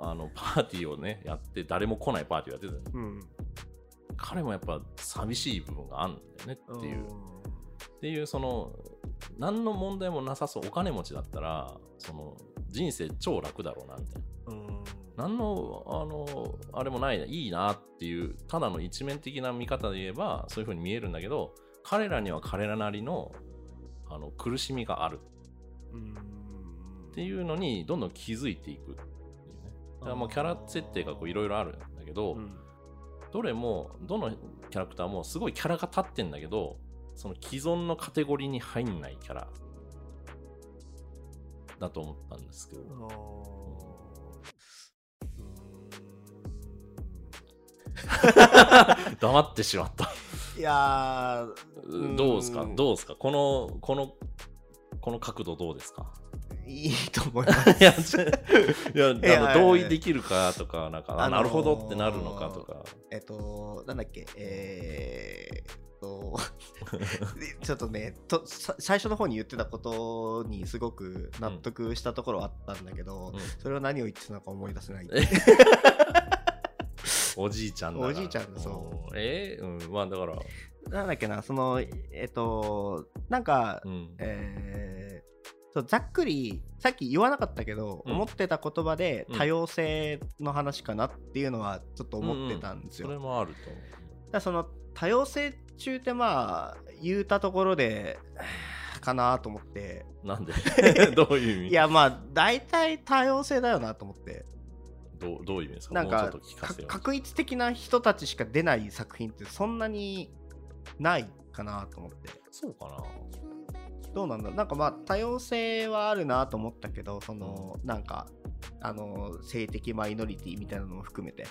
あのパーティーをねやって誰も来ないパーティーをやってた
うん。
彼もやっぱ寂しい部分があるんだよねっていう、っていうその何の問題もなさそうお金持ちだったらその人生超楽だろうなみたいな。
うん。
何のあのあれもないないいなっていうただの一面的な見方で言えばそういう風に見えるんだけど彼らには彼らなりのあの苦しみがある。
うん
っていうのにどんどん気づいていくっていうね。だからもうキャラ設定がこういろいろあるんだけど、
うん。
どれもどのキャラクターもすごいキャラが立ってんだけどその既存のカテゴリーに入んないキャラだと思ったんですけど、黙ってしまった。
いやん
どうですか？どうですか？このこのこの角度どうですか？
ーいいと思います。
いや あの同意できるかとかなんか、あ
あのー
なるほどってなるのかとか。
えっとなんだっけ？えーっと ちょっとねとさ最初の方に言ってたことにすごく納得したところはあったんだけど、
うん。
それを何を言ってたのか思い出せない
おじいちゃんだ
おじいちゃんだそう。
えー？うんまあだから。
なんだっけなそのえっとなんか、
うん。
えーそうざっくりさっき言わなかったけど、
うん。
思ってた言葉で
うん。
多様性の話かなっていうのはちょっと思ってたんですよ。
それもあると。
その多様性中ってまあ言うたところで かなと思って。
なんで？どういう意味？
いやまあ大体多様性だよなと思って。
どうどういう意味ですか？
なんか
もうちょっと聞か
か
せよ
確一的な人たちしか出ない作品ってそんなにないかなと思って。
そうかな
どうなんだなんかまあ多様性はあるなと思ったけどその、なんかあの性的マイノリティみたいなのも含めて。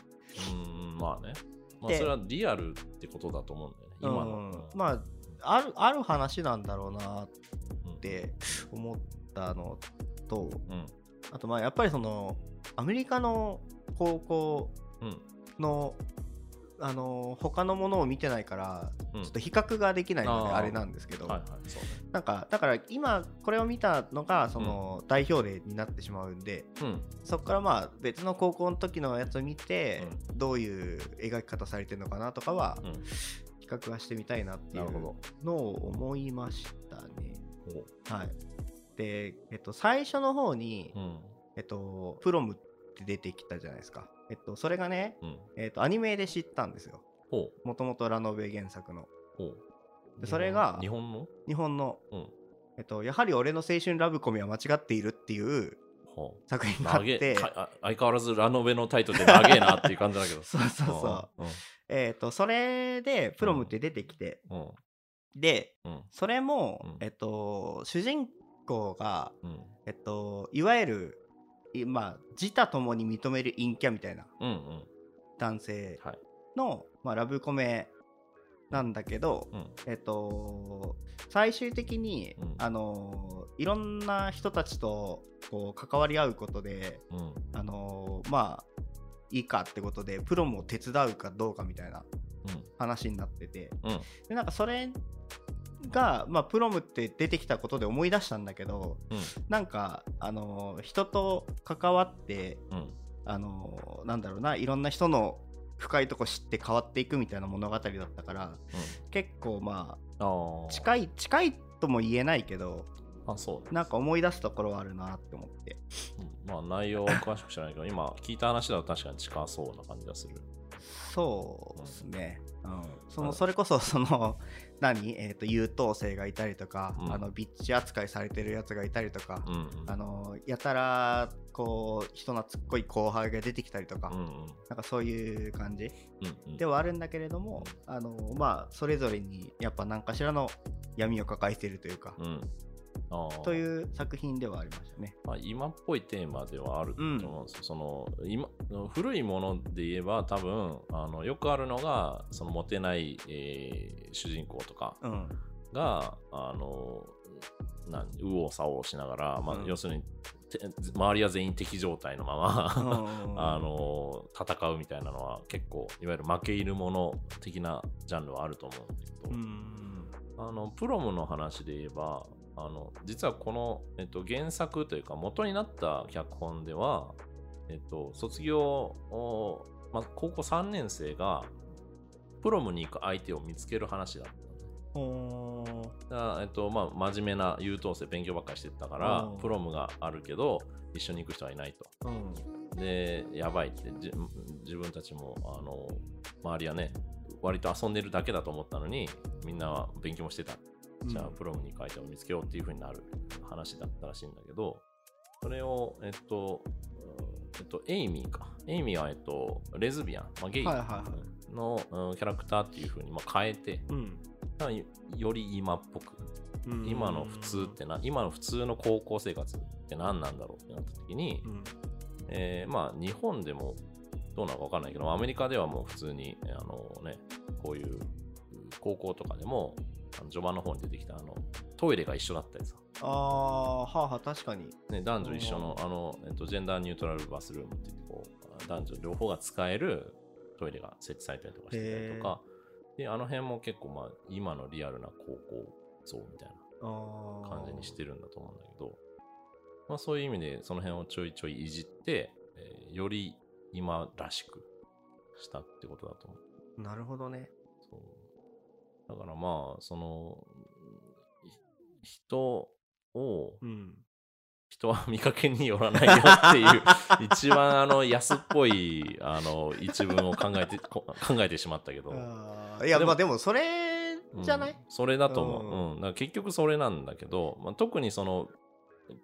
うんまあね。まあ
で
それはリアルってことだと思うんだよね今の、
うんまああるある話なんだろうなっ
うん。
て思ったのと
うん。
あとまあやっぱりそのアメリカの高校
うん。
のあの他のものを見てないから
うん。
ちょっと比較ができないので
あ
れなんですけど、
はいはい
なんかだから今これを見たのがその代表例になってしまうんで、
うん。
そこからまあ別の高校の時のやつを見て、どういう描き方されてるのかなとかは
うん。
比較はしてみたいなっていうのを思いましたね。
ほ
はい、で、えっと、最初の方に、
ううん。
えっと、プロムって出てきたじゃないですか。えっと、それがね、
うん。
えっと、アニメで知ったんですよ。
ほ
もともとラノベ原作の。でそれが
日本の？
日本の、
うん。
えっと、やはり俺の青春ラブコメは間違っているっていう作品があって、
相変わらずラノベのタイトルで長えなっていう感じだけど。
そうそうそう。
う。ん。
えっと、それでプロムって出てきて、
うん。
で、
うん。
それも、
うん。
えっと、主人公が、
うん。
えっと、いわゆる、いまあ、自他ともに認める陰キャみたいな。男性
はい。
の、まあ、ラブコメなんだけど、
うん。
えっと、最終的に、
うん。
あのいろんな人たちとこう関わり合うことで、
うん。
あのまあいいかってことでプロムを手伝うかどうかみたいな話になってて。
うん。
でなんかそれが、まあ、プロムって出てきたことで思い出したんだけど
うん。
なんか、あの人と関わって、
うん。
あのなんだろうないろんな人の深いとこ知って変わっていくみたいな物語だったから結構ま
あ
近い近いとも言えないけど
あそう
なんか思い出すところはあるなって思って。
うん。まあ内容は詳しく知らないけど今聞いた話だと確かに近そうな感じがする。
そうですね、うん、そ
あ
のそれこそその何、えー、と優等生がいたりとか、
うん。
あのビッチ扱いされてるやつがいたりとか、
うんうん。
あのやたらこう人懐っこい後輩が出てきたりとか、
うんうん。
なんかそういう感じ
うんうん。
ではあるんだけれども、あのまあそれぞれにやっぱ何かしらの闇を抱えているというか、
う
という作品ではありましたね。
まあ、今っぽいテーマではあると思うんですよ。その今古いもので言えば多分あのよくあるのがそのモテない、えー主人公とか
うん、
があの何右往左往しながら、まあ
うん。
要するにて周りは全員敵状態のまま、あ
あ
の戦うみたいなのは結構いわゆる負け入るもの的なジャンルはあると思うんだけど、
うん。
あのプロムの話で言えばあの実はこの、えっと、原作というか元になった脚本では、えっと、卒業を、まあ、高校3年生がプロムに行く相手を見つける話だっただえっとまあ、真面目な優等生勉強ばっかりしてたから
うん。
プロムがあるけど一緒に行く人はいないと。
うん。
でやばいってじ自分たちもあの周りはね割と遊んでるだけだと思ったのにみんなは勉強もしてたじゃあ、プロムに書いてを見つけようっていう風になる話だったらしいんだけど、それを、えっと、うんえっと、エイミーか。エイミーは、えっと、レズビアン、まあ、ゲイの、うんキャラクターっていう風にまあ変えて、
うん。
より今っぽく、
うん。
今の普通ってな、今の普通の高校生活って何なんだろうってなった時に、
うん。
えーまあ、日本でもどうなのか分かんないけど、アメリカではもう普通に、あのね、こういう高校とかでも、あの序盤の方に出てきたあのトイレが一緒だったりさ、
ああはあはあ確かに。
ね、男女一緒のあの、えっと、ジェンダーニュートラルバスルームって言ってこう男女両方が使えるトイレが設置されたりとかしてたりとか。であの辺も結構まあ今のリアルな高校像みたいな感じにしてるんだと思うんだけど、まあ、そういう意味でその辺をちょいちょいいじって、えーより今らしくしたってことだと思う。
なるほどね
だからまあそのい人を
うん。
人は見かけによらないよっていう 一番あの安っぽいあの一文を考えてこ考えてしまったけど、
いや
でも
まあでもそれ
うん
じゃない、
それだと思う、
う
うん。結局それなんだけど、まあ、特にその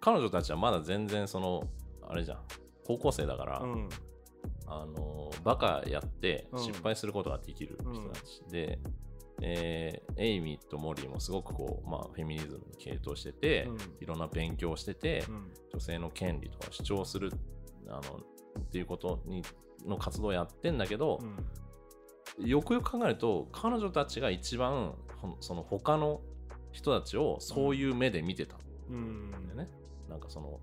彼女たちはまだ全然そのあれじゃん。高校生だから、
うん。
あのバカやって
うん。
失敗することができる人たちで、えーエイミーとモリーもすごくこう、まあ、フェミニズムに傾倒してて、
うん。
いろんな勉強をしてて、
うん。
女性の権利とか主張するあのっていうことにの活動をやってんだけど
う、ん。
よくよく考えると彼女たちが一番その他の人たちをそういう目で見てたん
うん。
だよね、なんかその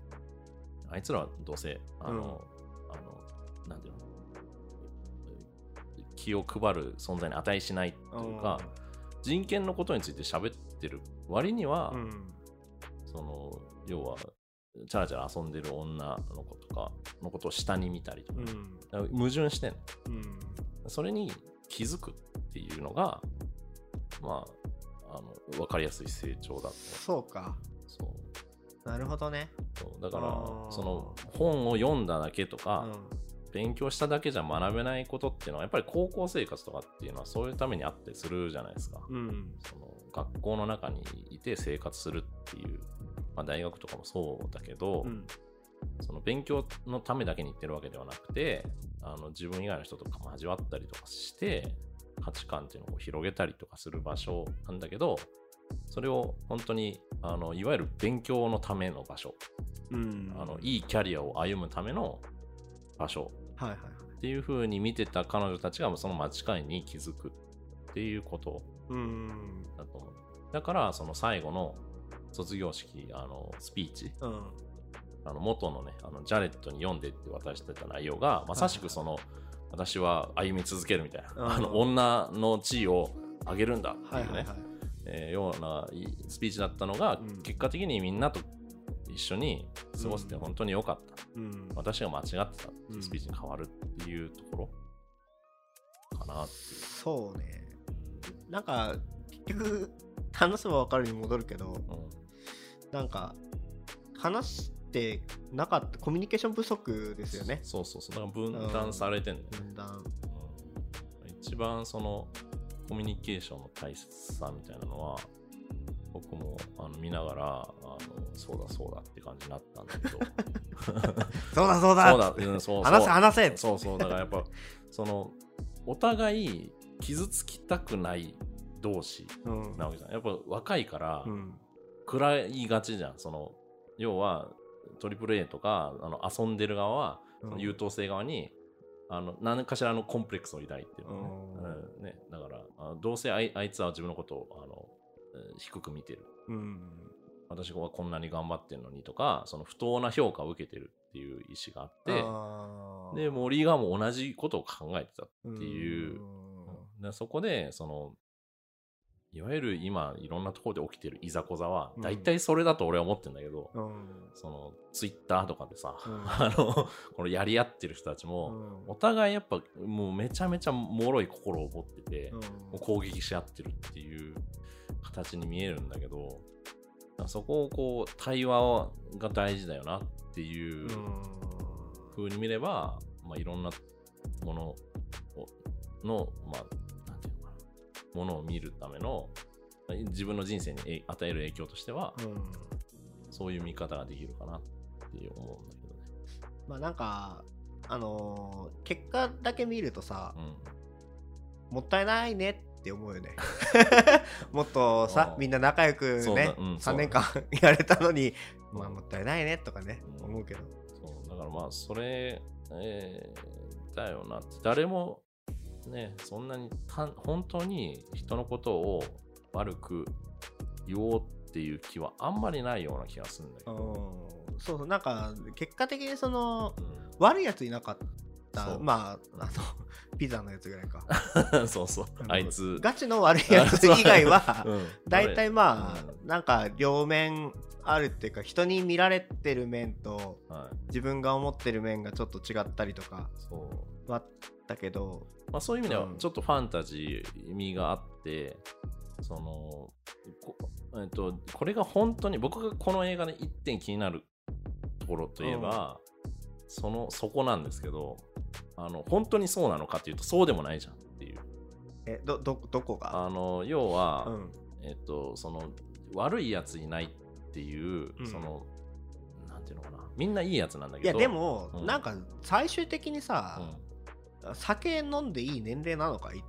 あいつらはどうせあの、あのなんていうの？気を配る存在に値しないというか、人権のことについて喋ってる割には、
うん。
その要はチャラチャラ遊んでる女の子とかのことを下に見たりとか,、
うん。
矛盾してんの。
うん。
それに気づくっていうのがまああの分かりやすい成長だと。
そうか。
そう。
なるほどね。
そう。だからその本を読んだだけと
う
か、
ん
勉強しただけじゃ学べないことっていうのはやっぱり高校生活とかっていうのはそういうためにあったりするじゃないですか、
うん。
その学校の中にいて生活するっていう、まあ、大学とかもそうだけど、
うん。
その勉強のためだけに行ってるわけではなくてあの自分以外の人とかも交わったりとかして価値観っていうのを広げたりとかする場所なんだけどそれを本当にあのいわゆる勉強のための場所、
うん。
あのいいキャリアを歩むための場所。
はいはいはい
っていう風に見てた彼女たちがその間違いに気づくっていうこと。
うん。
だと思う。だからその最後の卒業式あのスピーチ。
うん。
あの元のねあのジャレットに読んでって渡してた内容がまさしくその、私は歩み続けるみたいな、
うん。
あの女の地位を上げるんだっていうね、
はいはいはい。
えーようないいスピーチだったのが、
うん。
結果的にみんなと一緒に過ごせて
うん。
本当に良かった、
うん。
私が間違ってた。っていう
うん。
スピーチに変わるっていうところ、かなって
そうね。なんか結局話せば分かるに戻るけど
いう、
なんか話してなかったコミュニケーション不足ですよね。
そうそうそう。だから分断されてんだよね、
分断。
うん。一番そのコミュニケーションの大切さみたいなのは僕もあの見ながらあのそうだそうだって感じになったんだけど。
そうだそうだ。
そうだ、うん、そう
話せ話せ。
そうそう。だからやっぱそのお互い傷つきたくない同士
うん。
なわけじゃん。やっぱ若いから
うん。
食らいがちじゃん。その要はトリプル A とかあの遊んでる側はその優等生側に、あの何かしらのコンプレックスを抱いてるのね,、
う
うん。ね。だからあどうせあいあいつは自分のことをあのえー低く見てる。
うん。
私はこんなに頑張ってるのにとかその不当な評価を受けてるっていう意思があってで森がも同じことを考えてたって
う。ん。
いう、でそこでそのいわゆる今いろんなところで起きてるいざこざは
うん。
大体それだと俺は思ってるんだけど、
うん。
そのツイッターとかでさ、
うん。
あのこのやり合ってる人たち
う
も、
ん。
お互いやっぱもうめちゃめちゃ脆い心を持ってて、
うん。
もう攻撃し合ってるっていう形に見えるんだけどそこをこう対話が大事だよなっていう風に見れば、まあ、いろんなものをの、まあ、なんていうのかなものを見るためのまあ自分の人生にえ与える影響としては、
うん。
そういう見方ができるかなって思うんだけどね。
まあなんかあのー結果だけ見るとさ
うん。
もったいないねって思うよね。もっとさ
うん。
みんな仲良くね
うんそう
3年間やれたのに
うん
まあもったいないねとかね
うん。
思うけど。
そうだからまあそれ、えーだよなって。誰もねそんなにた本当に人のことを悪く言おうっていう気はあんまりないような気がするんだけ
うん。
ど、
そうそうなんか結果的にその
うん。
悪いやついなかった
そう。
まああの ピザのやつぐらいか。
そうそう。あいつ、
ガチの悪いやつ以外は
う。ん。
大体まあ
う
なんか両面あるっていうか人に見られてる面と
はい、
自分が思ってる面がちょっと違ったりとか
そう。
はあったけど
まあ、そういう意味では
うん。
ちょっとファンタジー味があって、そのこ,、えっと、これが本当に僕がこの映画で一点気になるところといえば、そのそこなんですけどあの本当にそうなのかっていうとそうでもないじゃんっていう。
えどどどこが？
あの要は、
うん。
えっとその悪いやついないっていう、
うん。
そのなんていうのかな。みんないいやつなんだけ
いや
ど
でも、
うん。
なんか最終的に
う
さ、
ん。
酒飲んでいい年齢なのかいっ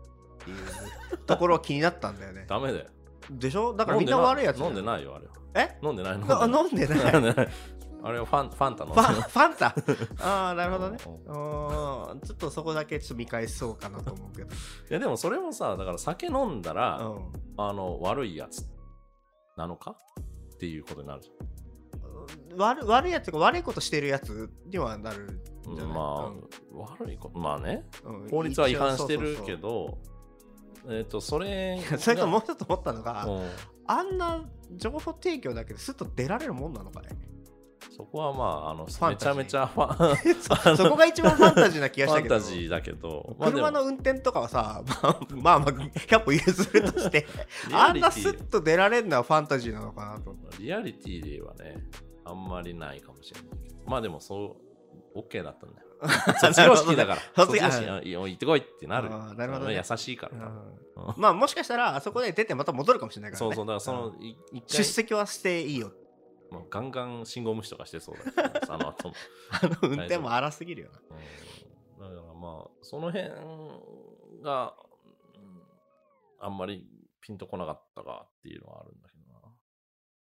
ていうところは気になったんだよね。
ダメだよ。
でしょ？だからみんな悪いやつ
飲んでないよあれは。
え？
飲んでない
な飲んでない？フ
飲んでない あれはファンファンタの。
ファンタ？ああなるほどね。
うん
うん。ちょっとそこだけちょっと見返しそうかなと思うけど、
いやでもそれもさだから酒飲んだら、
うん。
あの悪いやつなのかっていうことになるじ
悪悪いやつが悪いことしてるやつにはなる
ゃん、
んじゃない？
まあ、悪いことまあね。
うん。
法律は違反してるけどえっ、とそれ
それともう一つ思ったのが、
うん。
あんな情報提供だけですっと出られるもんなのかね？
そこはまああのめちゃめちゃファン
そそこが一番ファンタジーな気がしたけど。
ファンタジーだけど、まあ
車の運転とかはさ、まあ、まあまあ100歩譲るとしてあんなスッと出られるのはファンタジーなのかなと
リアリティではねあんまりないかもしれないけど。まあでもそう OK だったんだよ。卒業式だから。
卒業
式。行ってこいってなる。
なるほどね。
優しいから、
まあもしかしたらあそこで出てまた戻るかもしれないからね。
そうそうだからその、
うん。出
回。
席はしていいよ
もうガンガン信号無視とかしてそうだけどあの後も、
あの運転も荒すぎるよな。
うん、だからまあその辺が、うんあんまりピンとこなかったかっていうのはあるんだけどな。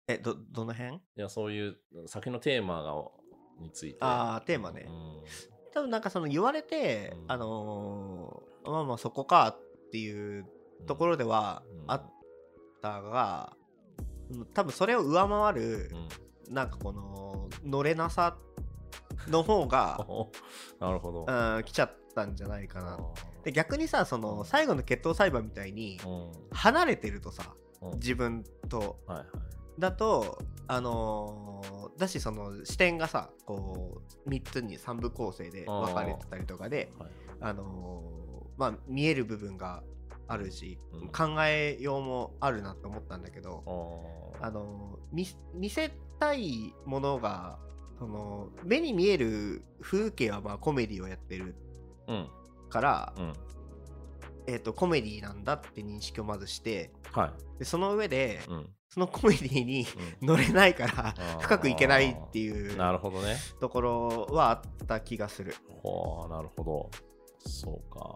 えどどの辺？
いやそういう先のテーマがについて。
ああテーマね。
うん。
多分なんかその言われて、
うん。
あのーまあまあそこかっていうところでは
うん。
あったが、うん多分それを上回る
う、ん。
なんかこの乗れなさの方が、
おなるほど。
うん、来ちゃったんじゃないか
あ
な。
ー。
で逆にさその最後の決闘裁判みたいに
うん。
離れてるとさ
うん。
自分と。
はいはい。
だとあのーだしその視点がさこう3つに3部構成で分かれてたりとかで
はい。
あのーまあ見える部分があるし、
うん。
考えようもあるなと思ったんだけど、
あ
あの見見せたいものがその目に見える風景はまあコメディをやってる
ーうん。
から、
うん。
えー、とコメディなんだって認識をまずして
はい。
でその上で、
うん。
そのコメディに
う
乗れないから深くいけないっていうん
なるほどね。
ところはあった気がする。
なるほど。そうか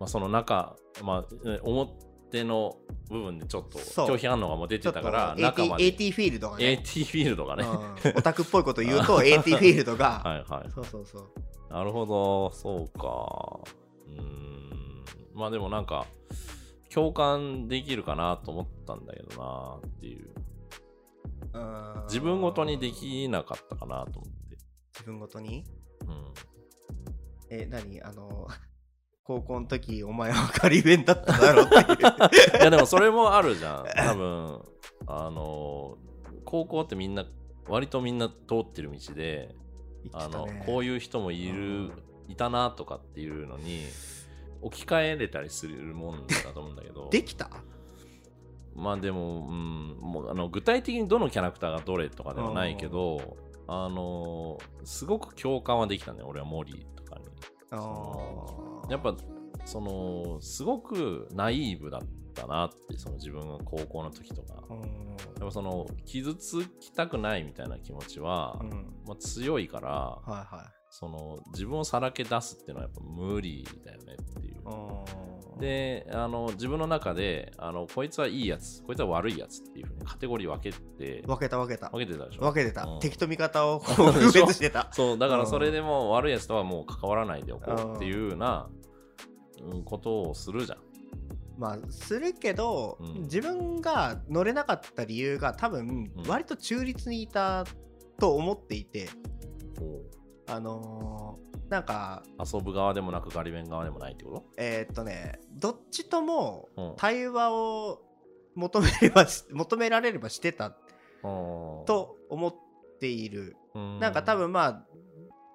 まあその中まあえ表の部分でちょっと拒否反応がもう出てたから中まで。
AT フィールドがね、
AT フィールドがね、
うん。オタクっぽいこと言うと AT フィールドが、
はいはい。
そうそうそう。
なるほど。そうか。うーん。まあでもなんか共感できるかなと思ったんだけどなっていう。
うん
自分ごとにできなかったかなと思って
自分ごとに
うん
え、何あの、高校の時お前は仮弁だっただろうっていう。
いやでもそれもあるじゃん。多分あの高校ってみんな割とみんな通ってる道であの、こう
いう
人もいるいたなとかっていうのに置き換えれたりするもんだと思うんだけど。
できた？
まあでも,、うん、もうあの具体的にどのキャラクターがどれとかではないけどあのすごく共感はできたね俺はモリーとかに。
あー
やっぱそのすごくナイーブだったなってその自分が高校の時とか
うん
やっぱその傷つきたくないみたいな気持ちは、
うん
まあ、強いから
はいはい。
その自分をさらけ出すっていうのはやっぱ無理だよねっていう。
うん
であの自分の中であのこいつはいいやつこいつは悪いやつっていうふうにカテゴリー分けて
分けた分けた。
分けてたでしょ？
分けてた。
うん
敵と味方をこ う分別してた。
そうだか
うん
らそれでもう悪いやつとはもう関わらないでおこうっていうようなうんことをするじゃん。
まあするけど、
うん。
自分が乗れなかった理由が多分
うん。
割と中立にいたと思っていて、
こ
あのーなんか
う遊ぶ側でもなくガリ弁側でもないってこ
えーっとねどっちとも
うん。
対話を求めればし 求められればしてた
と
と思っている、なんか多分まあ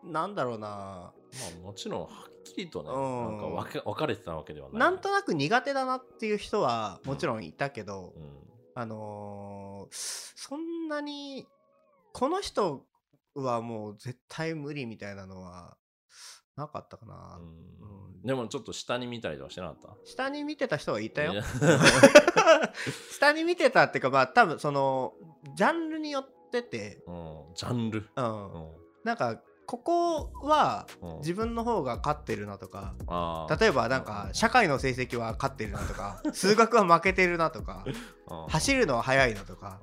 なんだろうな
まあ、もちろんはっきりとね、
うん。
なんか分け分かれてたわけではない。
なんとなく苦手だなっていう人はもちろんいたけど、
うん。
あのーそんなにこの人はもう絶対無理みたいなのはなかったかな、
うん。
うん
でもちょっと下に見たりとかしてなかった？
下に見てた人はいたよ。下に見てたっていうかまあ多分そのジャンルによってて、
うん、ジャンル？
うん。
うん。
なんかここは
うん。
自分の方が勝ってるなとか
あー。
例えばなんか社会の成績は勝ってるなとか 数学は負けてるなとか
うん。
走るのは速いなとか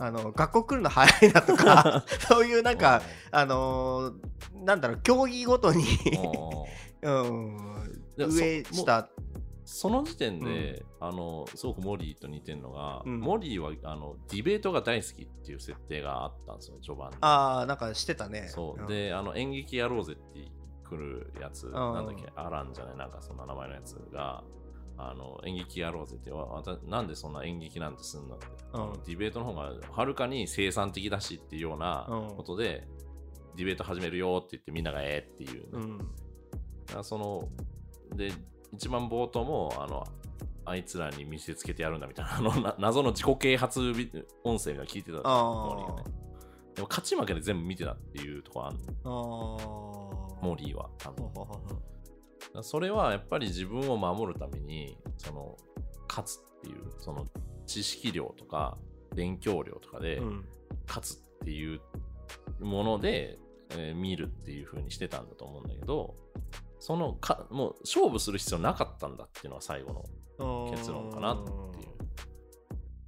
あ
の学校来るの早いなとか そういうなんかあのーなんだろう競技ごとに
うん。
上下
その時点で、あのすごくモリーと似てるのが、
うん。
モリーはあのディベートが大好きっていう設定があったんですよ序盤。で
ああなんかしてたね。
そう、
ん。
であの演劇やろうぜって来るやつ、
ん。
なんだっけアランじゃないなんかそんな名前のやつがあの演劇やろうぜってわなんでそんな演劇なんてすんのって、あの
うん
ディベートの方がはるかに生産的だしっていうような
うん。
ことで、ディベート始めるよって言ってみんながええっていうね、
うん。
だからそので一番冒頭もあのあいつらに見せつけてやるんだみたいなあの な謎の自己啓発ビ音声みたい聞いてた。
あー。
モーリーがね。でも勝ち負けで全部見てたっていうところある
あー。
モーリーは多分それはやっぱり自分を守るためにその勝つっていうその知識量とか勉強量とかで
うん。
勝つっていうもので、えー見るっていう風にしてたんだと思うんだけどそのかもう勝負する必要なかったんだっていうのが最後の結論かなってい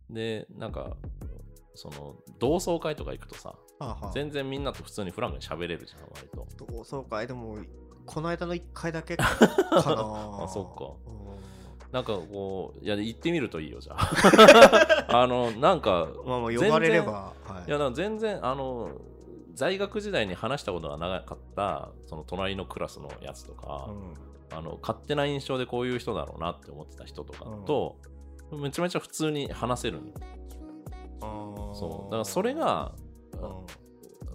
う。でなんかその同窓会とか行くとさ
はあはあ
全然みんなと普通にフランクに喋れるじゃん割と。
同窓会でもこの間の1回だけかな
あそっか
うん
なんかこういや行ってみるといいよじゃあ。あのなんか
まあまあ呼ばれればはい
いや全然あの在学時代に話したことがなかったその隣のクラスのやつとか、
うん。
あの勝手な印象でこういう人だろうなって思ってた人とかと、めちゃめちゃ普通に話せるそう。だからそれが、
うん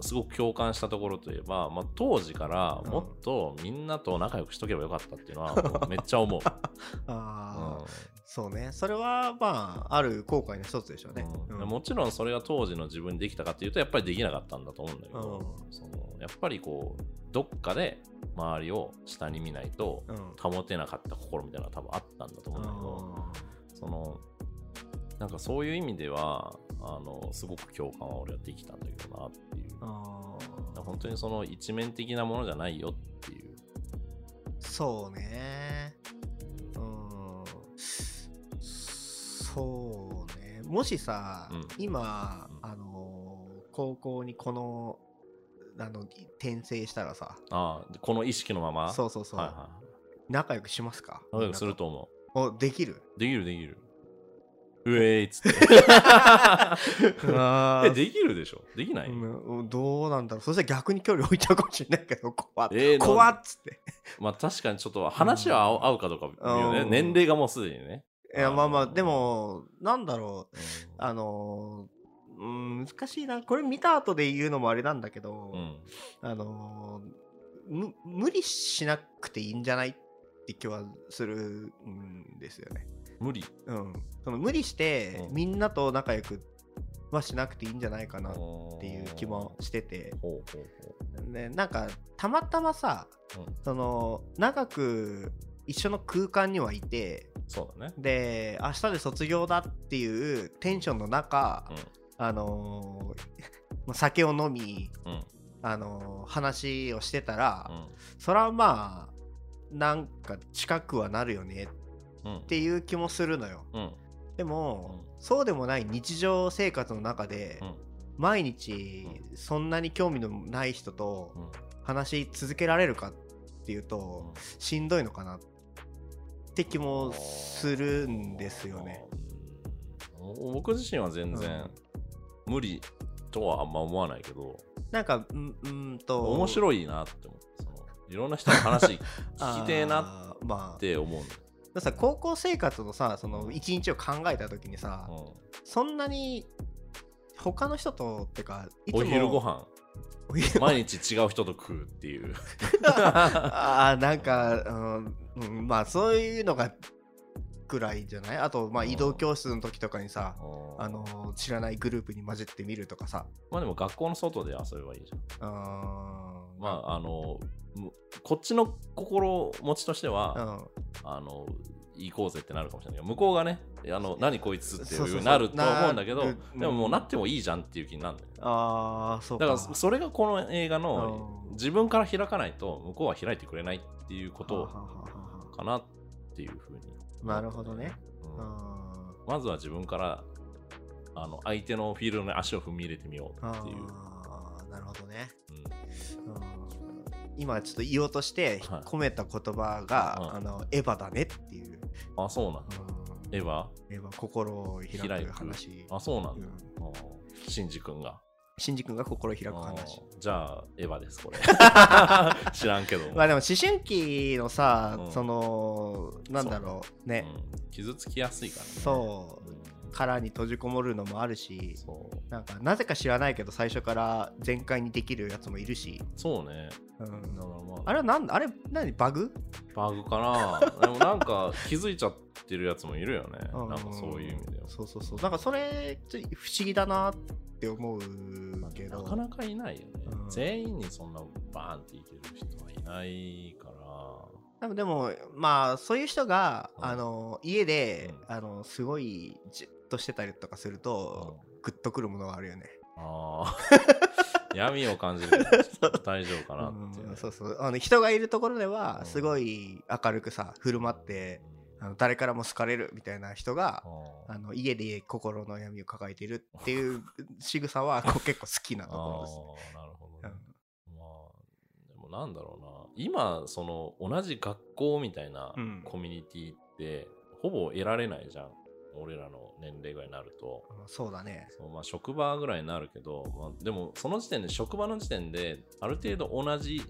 すごく共感したところといえば、まあ、当時からもっとみんなと仲良くしとけばよかったっていうのは めっちゃ思う。
ああ、
うん。
そうね。それはまあある後悔の一つでしょうね、
うん。
うん。
もちろんそれが当時の自分にできたかっていうとやっぱりできなかったんだと思うんだけど、
うん。
そのやっぱりこうどっかで周りを下に見ないと
うん。
保てなかった心みたいなのが多分あったんだと思うんだけど、そのなんかそういう意味ではあのすごく共感は俺はできたんだけどなっていう本当にその一面的なものじゃないよっていう。
そうね。うん。そうね。もしさ、
うん。
今、
うん。
あの高校にこのあの転生したらさ。
ああこの意識のまま？
そうそうそう、
はいは
仲良くしますか？
い仲良くすると思
おできる？
うできるできるうえーいっつって。
あ
えできるでしょ？できない、
うん、どうなんだろう。そしたら逆に距離置いちゃうかもしれないけど怖っ、
えーなん
怖っつって。
まあ確かにちょっと話は合う合うかどうか微妙ね。
うん。
年齢がもうすでにね、
いやまあまあでもなんだろう。
うん。
あのーうん難しいな。これ見た後で言うのもあれなんだけど、
うん。
あのーむ無理しなくていいんじゃない？って気はするんですよね。
無理。
うん、その無理して
うん。
みんなと仲良くはしなくていいんじゃないかなっ
って
いう気もしてて、ね、なんかたまたまさその長く一緒の空間にはいて
そうだね。
で明日で卒業だっていうテンションの中、
う
あのーまあ酒を飲み、あのー話をしてたら、
うん。
それはまあなんか近くはなるよね
うん
っていう気もするのよ。
うん。
でも、そうでもない日常生活の中で、
うん。
毎日そんなに興味のない人と
うん。
話し続けられるかっていうと、しんどいのかなって気もするんですよね。
うん僕自身は全然無理とはあんま思わないけど、
なんかうんうんと
面
い
白いなって思っていろんな人の話聞きてえなって思うんだよ、
ださ高校生活のさその一日を考えた時にさ、そんなに他の人とってかいつも
お昼ご飯。毎日違う人と食うっていう。
あーなんか、うんうん、まあそういうのがくらいじゃない？あとまあ
うん。
移動教室の時とかにさ、
あ
あの知らないグループに混じってみるとかさ。
まあでも学校の外で遊べばいいじゃんまああのむこっちの心持ちとしては、
うん。
あの行こうぜってなるかもしれないけど向こうがねあの何こいつっていうなると思うんだけどでももうなってもいいじゃんっていう気になるんだよ
あーそうか。
だからそれがこの映画の
うん。
自分から開かないと向こうは開いてくれないっていうことかなっていうふうに。
なるほどね、
うん。
あ
まずは自分からあの相手のフィールドに足を踏み入れてみよう
ー
っていう、
なるほどね今ちょっと言おうとして
はい。
込めた言葉が、
うん
あのエヴァだねっていう、
あそうなん。エヴァ？
エヴァ心を開
開く
く話。
あそうなんだ、
うん。
シンジ君が？
シンジ君が心を開く話。
じゃあエヴァですこれ。知らんけど。も、
まあでも思春期のさ、
うん。
そのなんだろうね、
うん。傷つきやすいからね。
そう。
うん。
殻に閉じこもるのもあるしなんかなぜか知らないけど最初から全開にできるやつもいるし、
そうね
うん。
だからまあ
あれはなんあれ何？バグ？
バグかな。でもなんか気づいちゃってるやつもいるよね。
うん。
なんかそういう意味では。
そうそうそう。なんかそれ不思議だなって思うけど。
なかなかいないよね、
うん。
全員にそんなバーンっていける人はいないから。
でもまあそういう人が、
うん。
あの家で、
うん。
あのすごいじっとしてたりとかすると、グッとくるものがあるよね。
ああ 闇を感じる。大丈夫かなっていう。ね、
うんそうそう。あの人がいるところでは
うん。
すごい明るくさ振る舞ってあの誰からも好かれるみたいな人が
うん。
あの家で心の闇を抱えているっていう 仕草は結構好きなところです。
あーなるほどね、
うん。
まあでもなんだろうな。今その同じ学校みたいな
うん。
コミュニティって、ほぼ得られないじゃん俺らの年齢ぐらいになると。
うんそうだね。
そう、まあ、職場ぐらいになるけど、まあ、でもその時点で職場の時点である程度同じ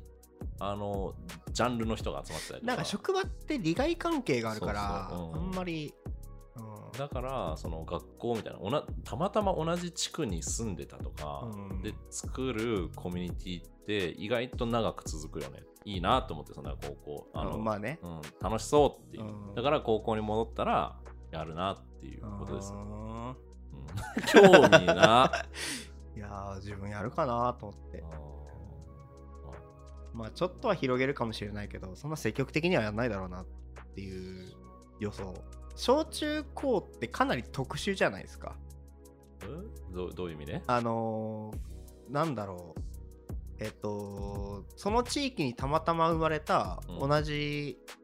あのジャンルの人が集まってたりとか。
なんか職場って利害関係があるからあんまり、うん。
だからその学校みたいなおなたまたま同じ地区に住んでたとか、
うん。
で作るコミュニティって意外と長く続くよね。いいなと思ってそんな高校あの、
うんまあね。
うん、楽しそうっていう、
うん。
だから高校に戻ったらやるなっていうことです、
う
うん
ーん。
興味な
いやー自分やるかなと思って。
あ
まあちょっとは広げるかもしれないけどそんな積極的にはやんないだろうなっていう予想。小中高ってかなり特殊じゃないですか。
どうどういう意味ね
あのーなんだろう。えっとその地域にたまたま生まれた
うん。
同じ、まあ
うん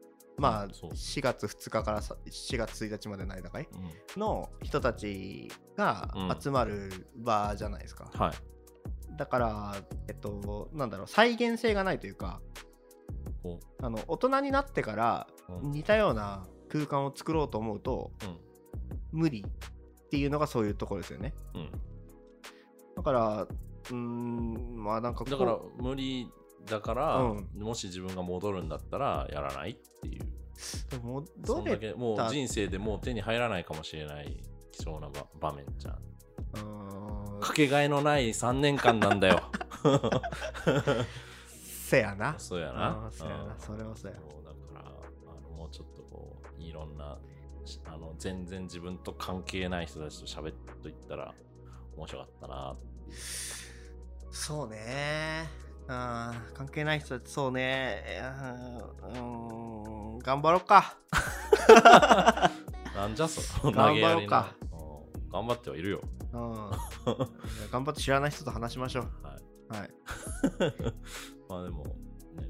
そう。
4月2日からさ4月1日までの間かい？
うん。
の人たちが
うん。
集まる場じゃないですか、
はい。
だからえっとなんだろう再現性がないというか
お
あの大人になってから
うん。
似たような空間を作ろうと思うと無理っていうのがそういうところですよね。
うん。うん
だからうーんまあなんか
だから無理だから、
うん。
もし自分が戻るんだったらやらないっていう。
でも
そんだ
どれ
けもう人生でもう手に入らないかもしれない貴重な場場面じゃん。かけがえのない3年間なんだよ。
せやな。
そうやな。
そうやな。
うん。
それはそうや。
だからあのもうちょっとこういろんなしあの全然自分と関係ない人たちと喋っといったら面白かったな
そうねあー関係ない人たちそうね。うーん頑張ろうか。
なんじゃその
頑張ろうか
頑張ってはいるよ。
うん。頑張って知らない人と話しましょう。
はい。
はい。
まあでも、ね、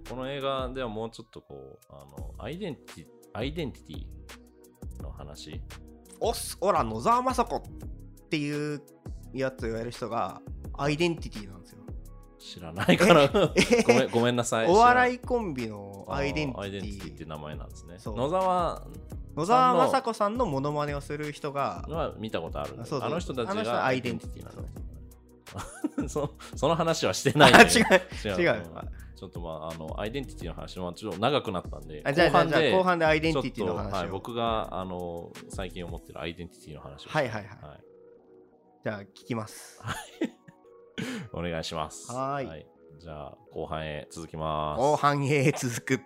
この映画ではもうちょっとこう、あの、アイデンティ、アイデンティティの話。
おっすおら野沢雅子っていうやつを言われる人がアイデンティティなんですよ
知らないから、
え
ごめん、ごめんなさい。
お笑
い
いコンビのアイデンテ
アイデンティティ
ィティ
っていう名前なんですね。野沢
野沢雅子さんのモノマネをする人が
は見たことある
あそうそう。
あの人たちが
アイデンティティ
なんだ。そその話はしてない。ん
あ
で
違う。
違
違う。
うん。ちょっとまあ、あの、アイデンティティの話。はちょっと長くなったんで、
あじゃあじゃあじゃあ後半でアイデンティティの
とはい、
話を。
僕が、あの、最近思ってるアイデンティティの話を。
はいはいはい。
はい。
じゃあ聞きます
お願いします。
はーい
じゃあ、後半へ続きます。
後半へ続く